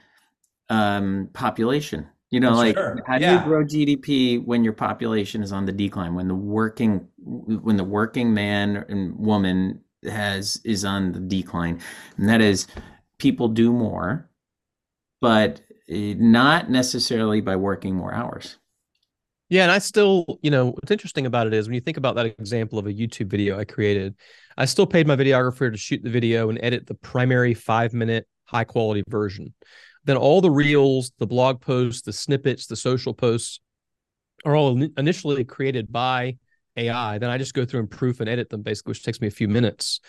A: um, population. You know, like
B: sure.
A: how do
B: yeah.
A: you grow GDP when your population is on the decline? When the working when the working man and woman has is on the decline, and that is people do more, but eh, not necessarily by working more hours.
C: Yeah, and I still, you know, what's interesting about it is when you think about that example of a YouTube video I created, I still paid my videographer to shoot the video and edit the primary five minute high quality version. Then all the reels, the blog posts, the snippets, the social posts are all initially created by AI. Then I just go through and proof and edit them basically, which takes me a few minutes.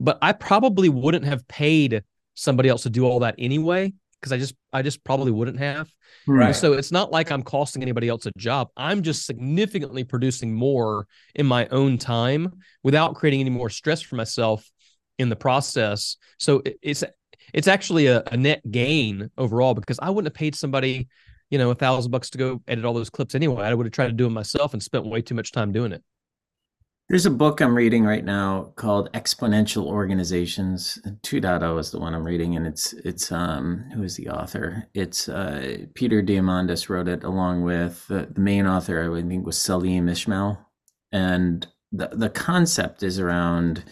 C: But I probably wouldn't have paid somebody else to do all that anyway because I just I just probably wouldn't have.
B: Right.
C: So it's not like I'm costing anybody else a job. I'm just significantly producing more in my own time without creating any more stress for myself in the process. So it's it's actually a, a net gain overall because I wouldn't have paid somebody, you know, a thousand bucks to go edit all those clips anyway. I would have tried to do it myself and spent way too much time doing it.
A: There's a book I'm reading right now called Exponential Organizations. 2.0 is the one I'm reading, and it's it's um who is the author? It's uh, Peter Diamandis wrote it along with the, the main author. I think was Salim Ismail, and the the concept is around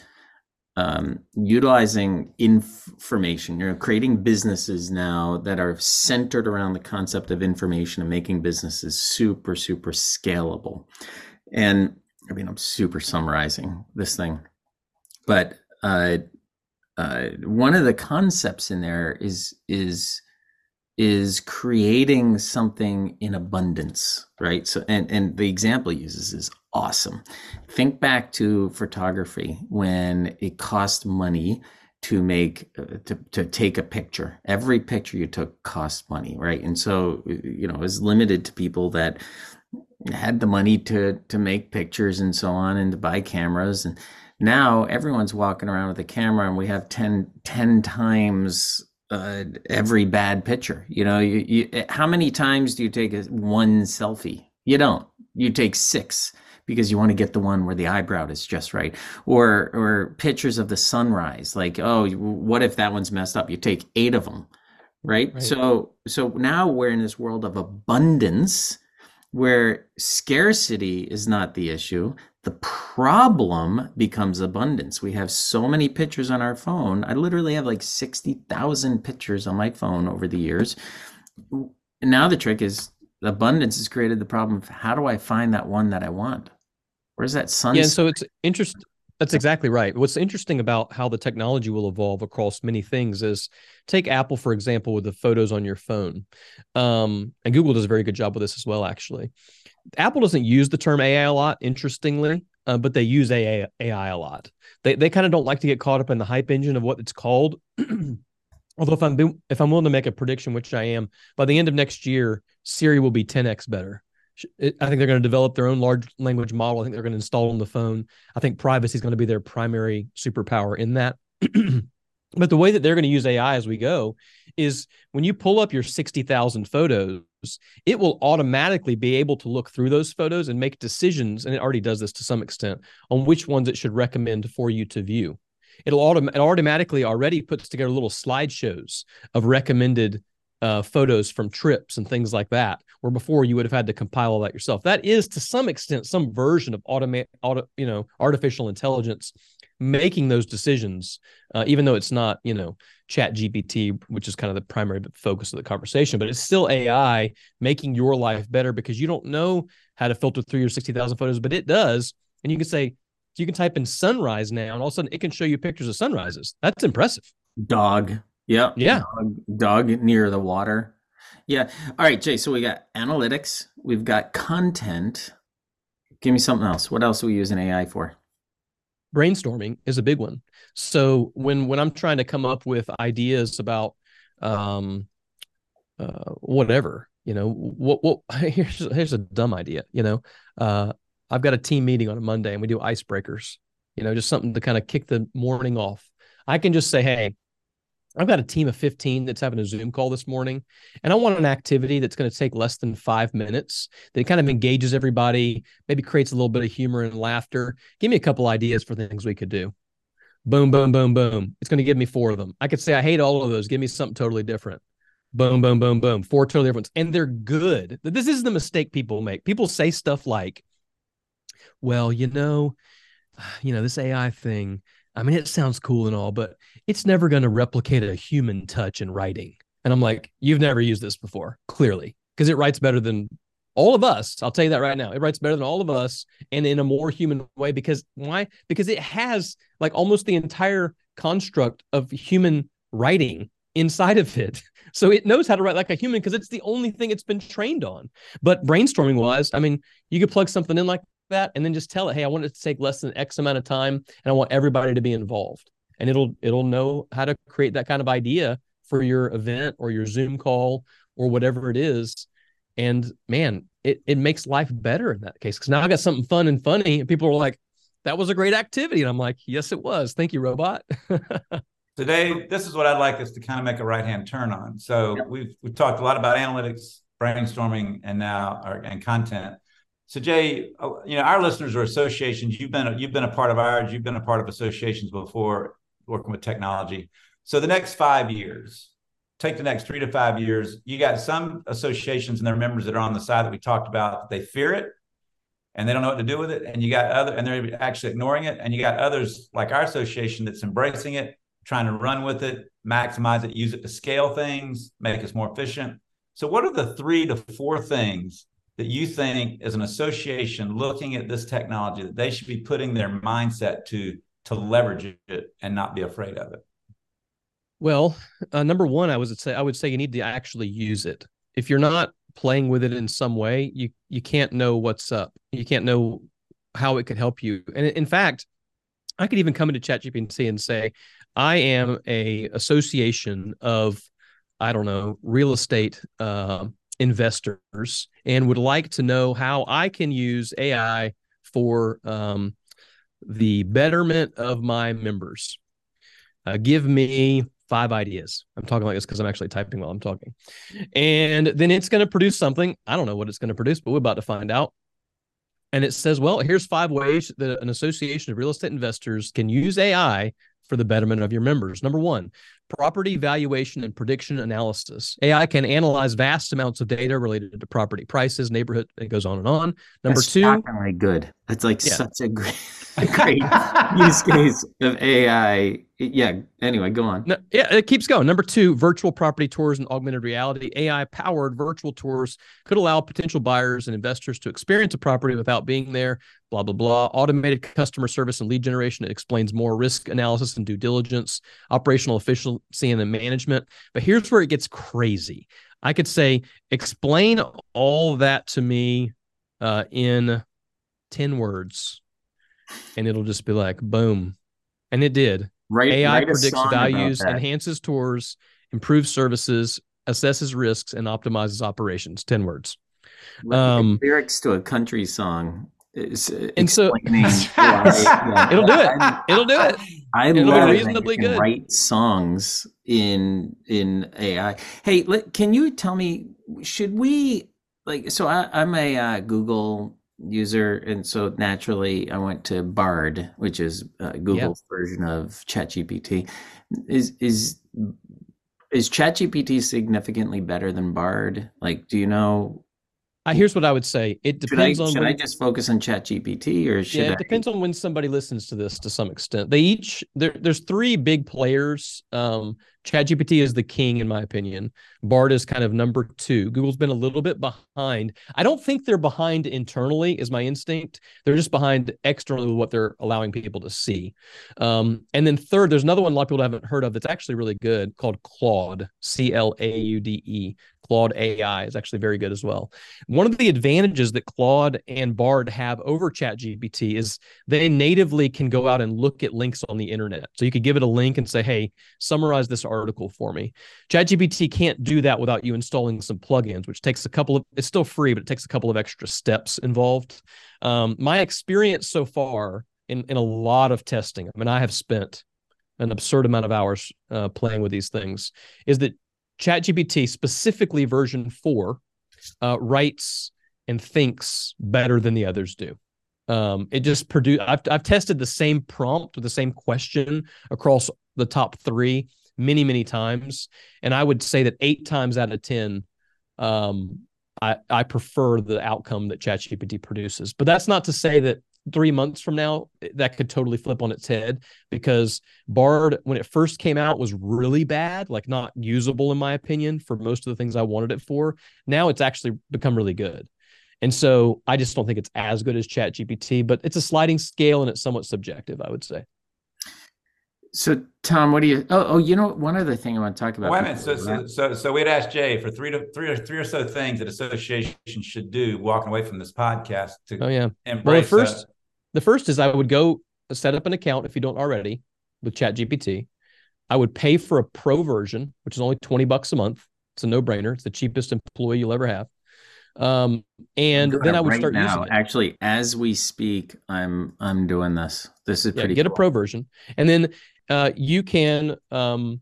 A: um, utilizing information. You're creating businesses now that are centered around the concept of information and making businesses super super scalable, and I mean, I'm super summarizing this thing, but uh, uh, one of the concepts in there is is is creating something in abundance, right? So, and and the example uses is awesome. Think back to photography when it cost money to make uh, to, to take a picture every picture you took cost money right and so you know was limited to people that had the money to to make pictures and so on and to buy cameras and now everyone's walking around with a camera and we have 10, 10 times uh, every bad picture you know? You, you, how many times do you take a, one selfie? You don't. You take six because you want to get the one where the eyebrow is just right. Or or pictures of the sunrise like oh what if that one's messed up? You take eight of them right, right. so so now we're in this world of abundance where scarcity is not the issue. The problem becomes abundance. We have so many pictures on our phone. I literally have like 60,000 pictures on my phone over the years. Now the trick is abundance has created the problem of how do I find that one that I want? Where's that sun?
C: Yeah, so it's interesting. That's exactly right. What's interesting about how the technology will evolve across many things is take Apple, for example, with the photos on your phone. Um, and Google does a very good job with this as well, actually. Apple doesn't use the term AI a lot, interestingly, uh, but they use AI, AI a lot. They, they kind of don't like to get caught up in the hype engine of what it's called. *clears throat* Although if I'm if I'm willing to make a prediction, which I am, by the end of next year, Siri will be 10x better. I think they're going to develop their own large language model. I think they're going to install on the phone. I think privacy is going to be their primary superpower in that. *clears throat* but the way that they're going to use AI as we go is when you pull up your 60,000 photos, it will automatically be able to look through those photos and make decisions. And it already does this to some extent on which ones it should recommend for you to view. It'll autom- it automatically already puts together little slideshows of recommended uh, photos from trips and things like that, where before you would have had to compile all that yourself. That is to some extent some version of automate, auto, you know, artificial intelligence making those decisions, uh, even though it's not, you know, Chat GPT, which is kind of the primary focus of the conversation, but it's still AI making your life better because you don't know how to filter through your 60,000 photos, but it does. And you can say, you can type in sunrise now, and all of a sudden it can show you pictures of sunrises. That's impressive.
A: Dog. Yep.
C: Yeah.
A: Dog, dog near the water. Yeah. All right, Jay. So we got analytics, we've got content. Give me something else. What else are we using AI for?
C: Brainstorming is a big one. So when when I'm trying to come up with ideas about um uh whatever, you know, what what *laughs* here's here's a dumb idea, you know. Uh I've got a team meeting on a Monday and we do icebreakers, you know, just something to kind of kick the morning off. I can just say, hey, I've got a team of 15 that's having a Zoom call this morning, and I want an activity that's going to take less than five minutes that kind of engages everybody, maybe creates a little bit of humor and laughter. Give me a couple ideas for things we could do. Boom, boom, boom, boom. It's going to give me four of them. I could say, I hate all of those. Give me something totally different. Boom, boom, boom, boom. Four totally different ones. And they're good. This is the mistake people make. People say stuff like, well, you know, *sighs* you know, this AI thing, I mean, it sounds cool and all, but it's never going to replicate a human touch in writing. And I'm like, you've never used this before, clearly, because it writes better than all of us. I'll tell you that right now. It writes better than all of us and in a more human way. Because why? Because it has like almost the entire construct of human writing inside of it. *laughs* So it knows how to write like a human because it's the only thing it's been trained on. But brainstorming wise, I mean, you could plug something in like that and then just tell it, hey, I want it to take less than X amount of time and I want everybody to be involved. And it'll it'll know how to create that kind of idea for your event or your Zoom call or whatever it is. And man, it, it makes life better in that case. Cause now I got something fun and funny, and people are like, that was a great activity. And I'm like, yes, it was. Thank you, robot. *laughs*
B: Today, this is what I'd like us to kind of make a right hand turn on. So we've we've talked a lot about analytics, brainstorming, and now our, and content. So Jay, uh, you know our listeners are associations. You've been you've been a part of ours. You've been a part of associations before, working with technology. So the next five years, take the next three to five years. You got some associations and their members that are on the side that we talked about. They fear it, and they don't know what to do with it. And you got other, and they're actually ignoring it. And you got others like our association that's embracing it, trying to run with it, maximize it, use it to scale things, make us more efficient. So, what are the three to four things that you think as an association looking at this technology that they should be putting their mindset to to leverage it and not be afraid of it?
C: Well uh, number one i would say i would say you need to actually use it. If you're not playing with it in some way you you can't know what's up. You can't know how it could help you. And in fact i could even come into chatgpt and say i am a association of i don't know real estate uh, investors and would like to know how I can use AI for um, the betterment of my members. Uh, give me five ideas. I'm talking like this because I'm actually typing while I'm talking. And then it's going to produce something. I don't know what it's going to produce, but we're about to find out. And it says, well, here's five ways that an association of real estate investors can use AI for the betterment of your members. Number one, property valuation and prediction analysis. AI can analyze vast amounts of data related to property prices, neighborhood, it goes on and on. Number
A: That's
C: two,
A: shockingly good. It's like yeah. such a great, *laughs* a *laughs* great use case of AI. Yeah. Anyway, go on.
C: No, yeah, it keeps going. Number two, virtual property tours and augmented reality. AI powered virtual tours could allow potential buyers and investors to experience a property without being there. Blah blah blah. Automated customer service and lead generation. It explains more risk analysis and due diligence, operational efficiency and the management. But here's where it gets crazy. I could say, explain all that to me uh, in 10 words and it'll just be like boom. And it did.
A: Right
C: ai predicts values enhances tours improves services assesses risks and optimizes operations. 10 words.
A: Um, lyrics to a country song. Is uh,
C: and so *laughs* yeah. it'll do it. It'll do it.
A: I it'll love be reasonably good. write songs in in ai hey can you tell me should we like so I, i'm a uh, google user, and so naturally I went to Bard, which is uh, Google's yep. version of ChatGPT. Is is is ChatGPT significantly better than Bard? Like, do you know?
C: Here's what I would say. It depends
A: should I,
C: on.
A: Should
C: when,
A: I just focus on ChatGPT or should
C: yeah, it
A: I?
C: depends on when somebody listens to this to some extent. They each there. There's three big players. Um, ChatGPT is the king, in my opinion. Bard is kind of number two. Google's been a little bit behind. I don't think they're behind internally, is my instinct. They're just behind externally with what they're allowing people to see. Um, and then third, there's another one a lot of people haven't heard of that's actually really good called Claude, C L A U D E. Claude AI is actually very good as well. One of the advantages that Claude and Bard have over ChatGPT is they natively can go out and look at links on the internet. So you could give it a link and say, "Hey, summarize this article for me." ChatGPT can't do that without you installing some plugins, which takes a couple of. It's still free, but it takes a couple of extra steps involved. Um, my experience so far in in a lot of testing, I mean, I have spent an absurd amount of hours uh, playing with these things, is that ChatGPT, specifically version four, uh, writes and thinks better than the others do. Um, it just produced. I've I've tested the same prompt with the same question across the top three many many times, and I would say that eight times out of ten, um, I I prefer the outcome that ChatGPT produces. But that's not to say that three months from now that could totally flip on its head because bard when it first came out was really bad like not usable in my opinion for most of the things i wanted it for now it's actually become really good and so i just don't think it's as good as chat gpt but it's a sliding scale and it's somewhat subjective i would say
A: So Tom, what do you? Oh, oh, you know, one other thing I want to talk about.
B: Wait a minute. So, so, so, so we'd asked Jay for three to three or three or so things that association should do walking away from this podcast to
C: oh yeah
B: embrace.
C: well the first
B: that.
C: The first is i would go set up an account if you don't already with ChatGPT. i would pay for a pro version which is only 20 bucks a month it's a no-brainer it's the cheapest employee you'll ever have um and then i would
A: right
C: start
A: now.
C: using it
A: Actually, as we speak, I'm I'm doing this. This is
C: yeah,
A: pretty.
C: get
A: cool.
C: a pro version and then uh, you can um,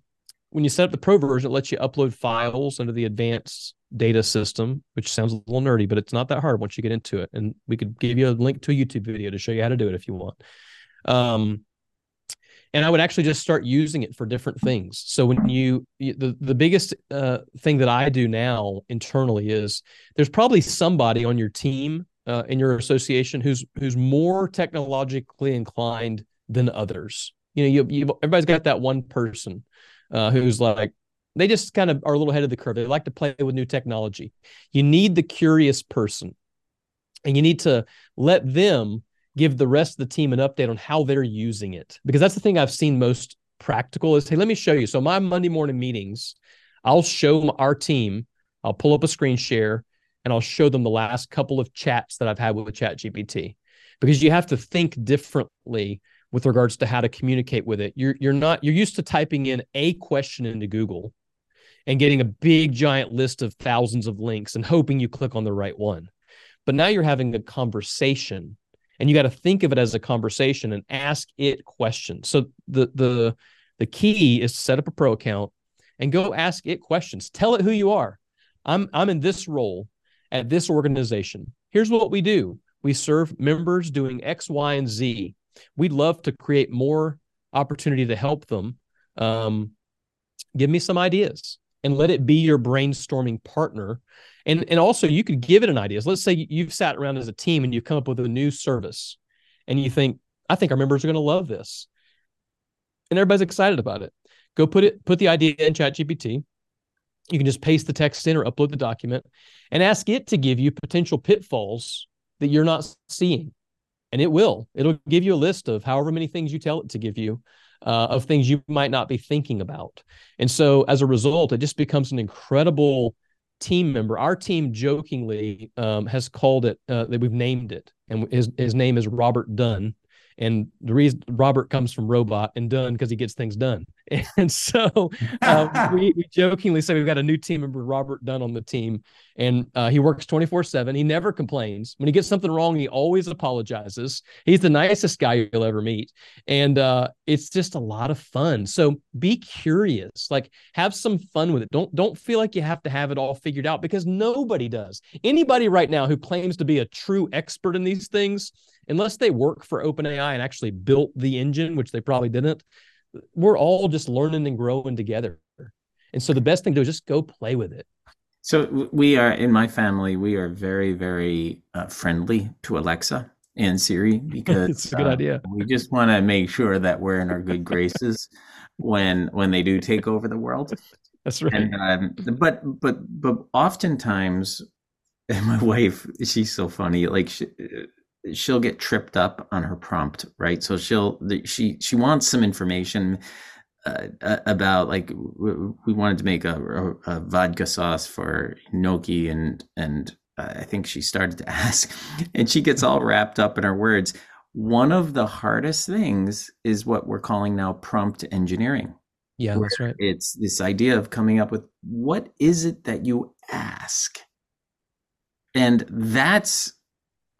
C: when you set up the pro version it lets you upload files under the advanced data system which sounds a little nerdy but it's not that hard once you get into it. And we could give you a link to a youtube video to show you how to do it if you want. Um, and i would actually just start using it for different things. So when you, the, the biggest uh, thing that i do now internally is there's probably somebody on your team uh, in your association who's who's more technologically inclined than others. You know, you, you everybody's got that one person uh, who's like they just kind of are a little ahead of the curve. They like to play with new technology. You need the curious person, and you need to let them give the rest of the team an update on how they're using it because that's the thing I've seen most practical is hey, let me show you. So my Monday morning meetings, I'll show our team. I'll pull up a screen share and I'll show them the last couple of chats that I've had with ChatGPT because you have to think differently with regards to how to communicate with it. You're you're not you're used to typing in a question into Google and getting a big giant list of thousands of links and hoping you click on the right one. But now you're having a conversation and you got to think of it as a conversation and ask it questions. So the the the key is to set up a pro account and go ask it questions. Tell it who you are. I'm I'm in this role at this organization. Here's what we do. We serve members doing X, Y, and Z we'd love to create more opportunity to help them um, give me some ideas and let it be your brainstorming partner. And and also you could give it an idea. Let's say you've sat around as a team and you've come up with a new service and you think i think our members are going to love this. And everybody's excited about it. Go put it put the idea in chat gpt you can just paste the text in or upload the document and ask it to give you potential pitfalls that you're not seeing. And it will. It'll give you a list of however many things you tell it to give you uh, of things you might not be thinking about. And so as a result it just becomes an incredible team member. Our team jokingly um, has called it uh, that we've named it and his, his name is robert dunn and the reason Robert comes from robot and done because he gets things done. *laughs* And so uh, *laughs* we, we, jokingly say we've got a new team member, Robert Dunn, on the team, and uh, he works 24 7. He never complains. When he gets something wrong, he always apologizes. He's the nicest guy you'll ever meet. And uh, it's just a lot of fun. So be curious, like have some fun with it. Don't, don't feel like you have to have it all figured out because nobody does. Anybody right now who claims to be a true expert in these things, unless they work for OpenAI and actually built the engine, which they probably didn't, we're all just learning and growing together. And so the best thing to do is just go play with it.
A: So we are in my family. We are very, very uh, friendly to Alexa and Siri *laughs* because
C: it's a good uh, idea.
A: We just want to make sure that we're in our good graces when when they do take over the world. *laughs*
C: That's right.
A: And, um, but but but oftentimes, *laughs* my wife, she's so funny. Like she, she'll get tripped up on her prompt, right? So she'll she she wants some information uh, about like we wanted to make a, a, a, vodka sauce for gnocchi and and I think she started to *laughs* ask, and she gets all wrapped up in her words. One of the hardest things is what we're calling now prompt engineering.
C: Yeah, that's right.
A: It's this idea of coming up with what is it that you ask? And that's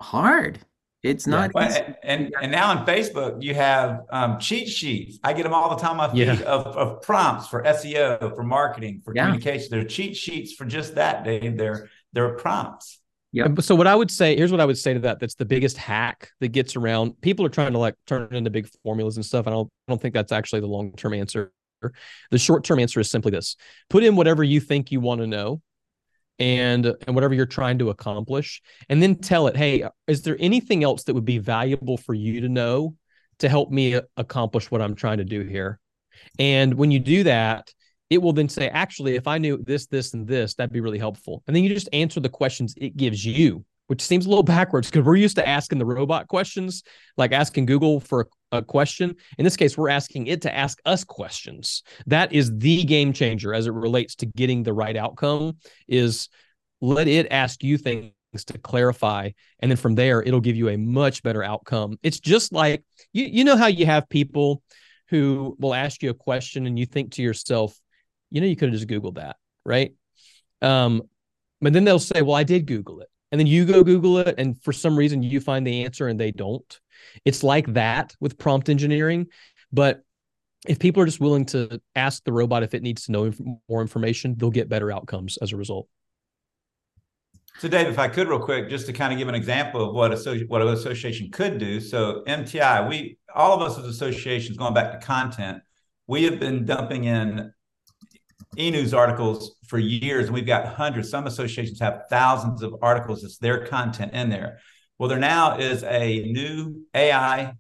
A: hard. It's not.
B: Yeah. And and now on Facebook, you have um, cheat sheets. I get them all the time on my feed yeah. of, of prompts for SEO, for marketing, for yeah. communication. They're cheat sheets for just that, Dave. They're they're prompts.
C: Yeah. So what I would say, here's what I would say to that. That's the biggest hack that gets around. People are trying to like turn it into big formulas and stuff. I don't I don't think that's actually the long term answer. The short term answer is simply this: put in whatever you think you want to know and and whatever you're trying to accomplish and then tell it hey is there anything else that would be valuable for you to know to help me uh, accomplish what i'm trying to do here? And when you do that it will then say actually if i knew this this and this that'd be really helpful. And then you just answer the questions it gives you which seems a little backwards because we're used to asking the robot questions, like asking Google for a, a, question. In this case, we're asking it to ask us questions. That is the game changer as it relates to getting the right outcome. Is let it ask you things to clarify, and then from there, it'll give you a much better outcome. It's just like you you know how you have people who will ask you a question and you think to yourself, you know, you could have just Googled that, right? Um, but then they'll say, well, I did Google it and then you go Google it, and for some reason you find the answer and they don't. It's like that with prompt engineering. But if people are just willing to ask the robot if it needs to know more information, they'll get better outcomes as a result.
B: So, Dave, if I could, real quick, just to kind of give an example of what a what an association could do. So, MTI, we all of us as associations, going back to content, we have been dumping in e-news articles for years, and we've got hundreds. Some associations have thousands of articles. It's their content in there. Well, there now is a new AI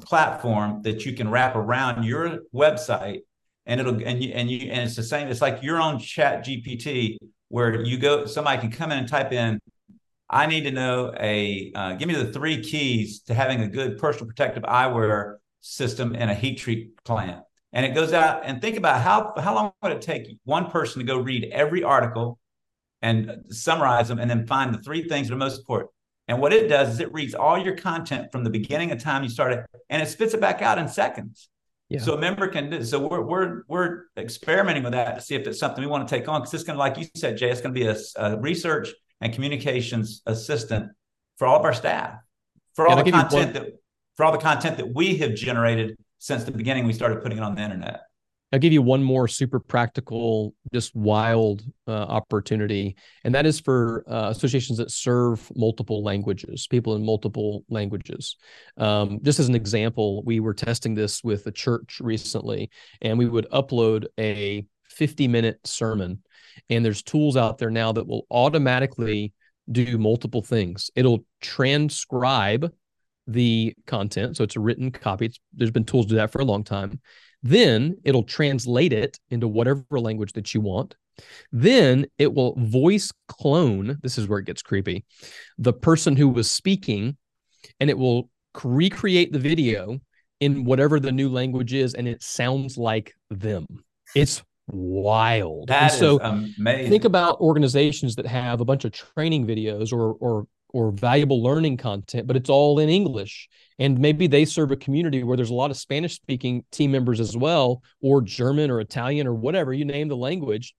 B: platform that you can wrap around your website, and it'll and you and you and it's the same. It's like your own Chat GPT, where you go. Somebody can come in and type in. I need to know a. Uh, give me the three keys to having a good personal protective eyewear system in a heat treat plant and it goes out and think about how how long would it take one person to go read every article and summarize them and then find the three things that are most important and what it does is it reads all your content from the beginning of time you started and it spits it back out in seconds yeah. so a member can do so we're we're we're experimenting with that to see if it's something we want to take on because it's going to like you said jay it's going to be a, a, research and communications assistant for all of our staff for all yeah, the content that for all the content that we have generated since the beginning we started putting it on the internet.
C: I'll give you one more super practical, just wild uh, opportunity, and that is for uh, associations that serve multiple languages, people in multiple languages. Um, just as an example, we were testing this with a church recently, and we would upload a 50 minute sermon, and there's tools out there now that will automatically do multiple things. It'll transcribe the content. So it's a written copy. It's, there's been tools to do that for a long time. Then it'll translate it into whatever language that you want. Then it will voice clone. This is where it gets creepy. The person who was speaking, and it will recreate the video in whatever the new language is, and it sounds like them. It's wild.
B: That so amazing.
C: Think about organizations that have a bunch of training videos or or or valuable learning content, but it's all in English. And maybe they serve a community where there's a lot of Spanish speaking team members as well, or German or Italian or whatever you name the language.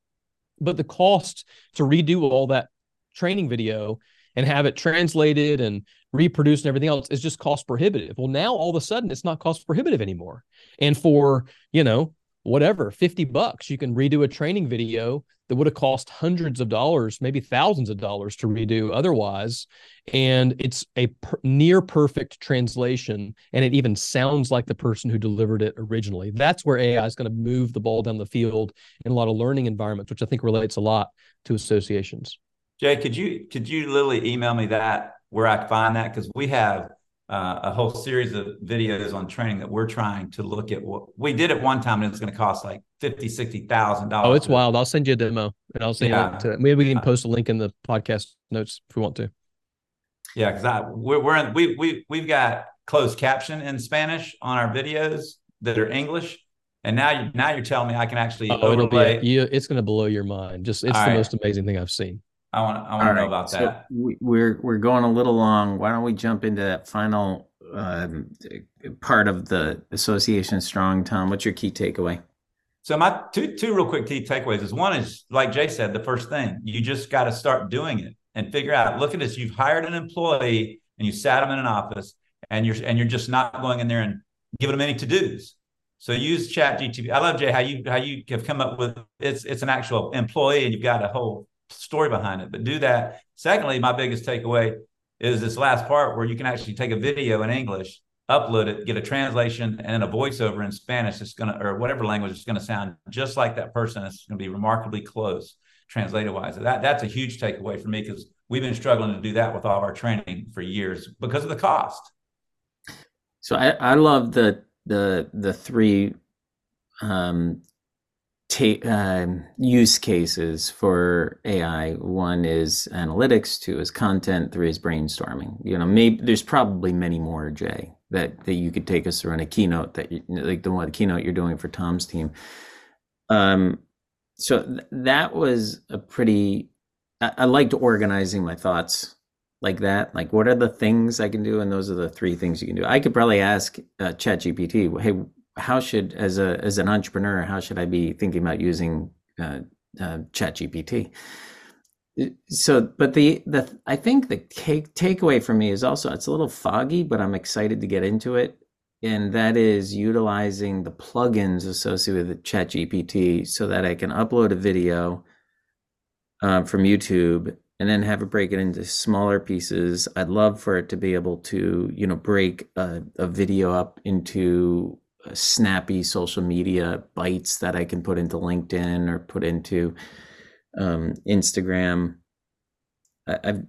C: But the cost to redo all that training video and have it translated and reproduced and everything else is just cost prohibitive. Well, now all of a sudden it's not cost prohibitive anymore. And for, you know, whatever 50 bucks you can redo a training video that would have cost hundreds of dollars maybe thousands of dollars to redo otherwise. And it's a per- near perfect translation and it even sounds like the person who delivered it originally. That's where ai is going to move the ball down the field in a lot of learning environments which i think relates a lot to associations.
B: Jay could you could you literally email me that where i find that? Because we have uh, a whole series of videos on training that we're trying to look at what we did at one time and it's going to cost like 50 60 thousand dollars.
C: Oh it's wild. I'll send you a demo and i'll send yeah. you to maybe we can post a link in the podcast notes if we want to.
B: Yeah because i we're, we're in, we, we we've got closed caption in spanish on our videos that are english. And now you now you're telling me i can actually oh, overlay.
C: It'll be, you, it's going to blow your mind. Just it's All the right. most amazing thing i've seen
B: I want I want to know about so that.
A: We're we're going a little long. Why don't we jump into that final um, part of the association strong? Tom, what's your key takeaway?
B: So my two two real quick key takeaways is one is like Jay said, the first thing you just got to start doing it and figure out. Look at this: you've hired an employee and you sat them in an office, and you're and you're just not going in there and giving them any to dos. So use Chat GTP. I love Jay how you how you have come up with it's it's an actual employee and you've got a whole story behind it, but do that. Secondly, my biggest takeaway is this last part where you can actually take a video in English, upload it, get a translation and a voiceover in Spanish. It's going to, or whatever language, it's going to sound just like that person. It's going to be remarkably close translated wise. That, that's a huge takeaway for me because we've been struggling to do that with all of our training for years because of the cost.
A: So I, I love the, the, the three um, ta- uh, use cases for AI. One is analytics, two is content, three is brainstorming. You know, maybe there's probably many more, Jay, that that you could take us through in a keynote that you, like the one the keynote you're doing for Tom's team. Um, so th- that was a pretty. I, I liked organizing my thoughts like that. Like, what are the things I can do, and those are the three things you can do. I could probably ask uh, ChatGPT, "Hey, how should as a as an entrepreneur how should i be thinking about using uh, uh, chat gpt so but the the i think the take takeaway for me is also it's a little foggy but i'm excited to get into it and that is utilizing the plugins associated with chat gpt so that i can upload a video uh, from youtube and then have it break it into smaller pieces. I'd love for it to be able to you know break a, a video up into snappy social media bites that I can put into LinkedIn or put into um, Instagram. I, I've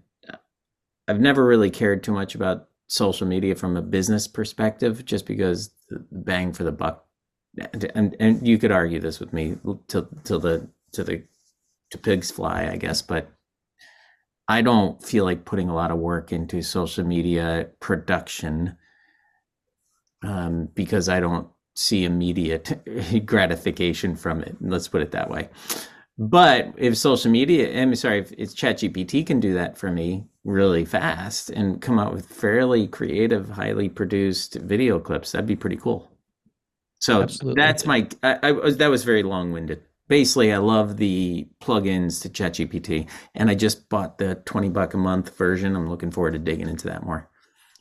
A: I've never really cared too much about social media from a business perspective, just because the bang for the buck. And and you could argue this with me till till the to the to pigs fly, I guess, but I don't feel like putting a lot of work into social media production um, because I don't see immediate *laughs* gratification from it. Let's put it that way. But if social media, I'm sorry, if it's ChatGPT can do that for me really fast and come out with fairly creative, highly produced video clips, that'd be pretty cool. So Absolutely. that's my, I, I was, that was very long winded. Basically, I love the plugins to ChatGPT, and I just bought the 20 buck a month version. I'm looking forward to digging into that more.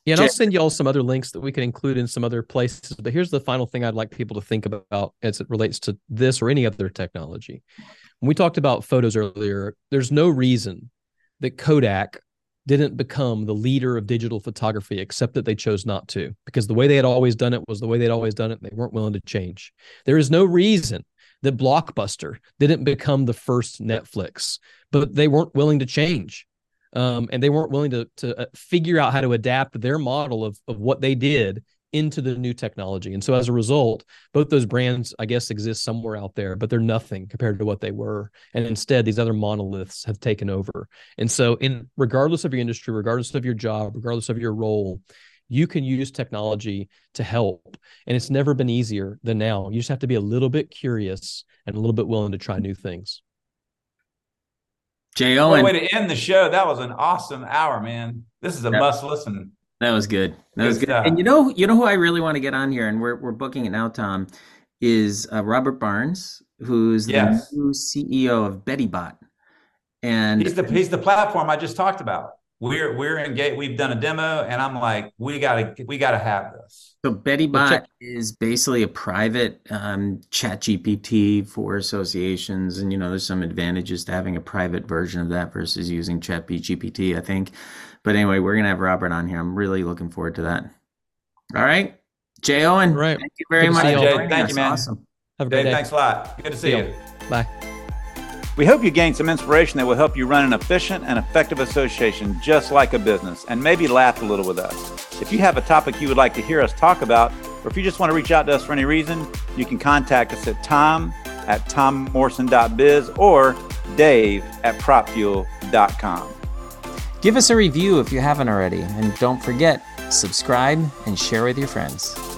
C: Yeah, and I'll send you all some other links that we can include in some other places. But here's the final thing I'd like people to think about as it relates to this or any other technology. When we talked about photos earlier, there's no reason that Kodak didn't become the leader of digital photography, except that they chose not to, because the way they had always done it was the way they'd always done it. And they weren't willing to change. There is no reason that Blockbuster didn't become the first Netflix, but they weren't willing to change um, and they weren't willing to to uh, figure out how to adapt their model of of what they did into the new technology. And so as a result, both those brands, I guess, exist somewhere out there, but they're nothing compared to what they were. And instead, these other monoliths have taken over. And so, in regardless of your industry, regardless of your job, regardless of your role, you can use technology to help. And it's never been easier than now. You just have to be a little bit curious and a little bit willing to try new things.
A: Jay Owen.
B: Way to end the show. That was an awesome hour, man. This is a must listen.
A: That was good. That good was good. Stuff. And you know, you know who I really want to get on here, and we're we're booking it now, Tom, is uh, Robert Barnes, who's yes. the new CEO of BettyBot. And
B: he's the he's the platform I just talked about.
D: We're we're engaged. We've done a demo, and I'm like, we gotta we gotta have this.
A: So Betty Bot is basically a private um, chat GPT for associations. And, you know, there's some advantages to having a private version of that versus using chat GPT, I think. But anyway, we're going to have Robert on here. I'm really looking forward to that. All right. Jay Owen,
C: Right.
A: thank you very
C: Good
A: much.
C: see you.
D: Jay, thank
A: us.
D: you, man.
A: Awesome.
C: Have a great
D: Dave,
C: day.
D: thanks a lot. Good to see
C: See
D: you.
C: Bye.
B: We hope you gained some inspiration that will help you run an efficient and effective association just like a business and maybe laugh a little with us. If you have a topic you would like to hear us talk about, or if you just want to reach out to us for any reason, you can contact us at tom at tommorrison.biz or dave at propfuel.com.
A: Give us a review if you haven't already. And don't forget, subscribe and share with your friends.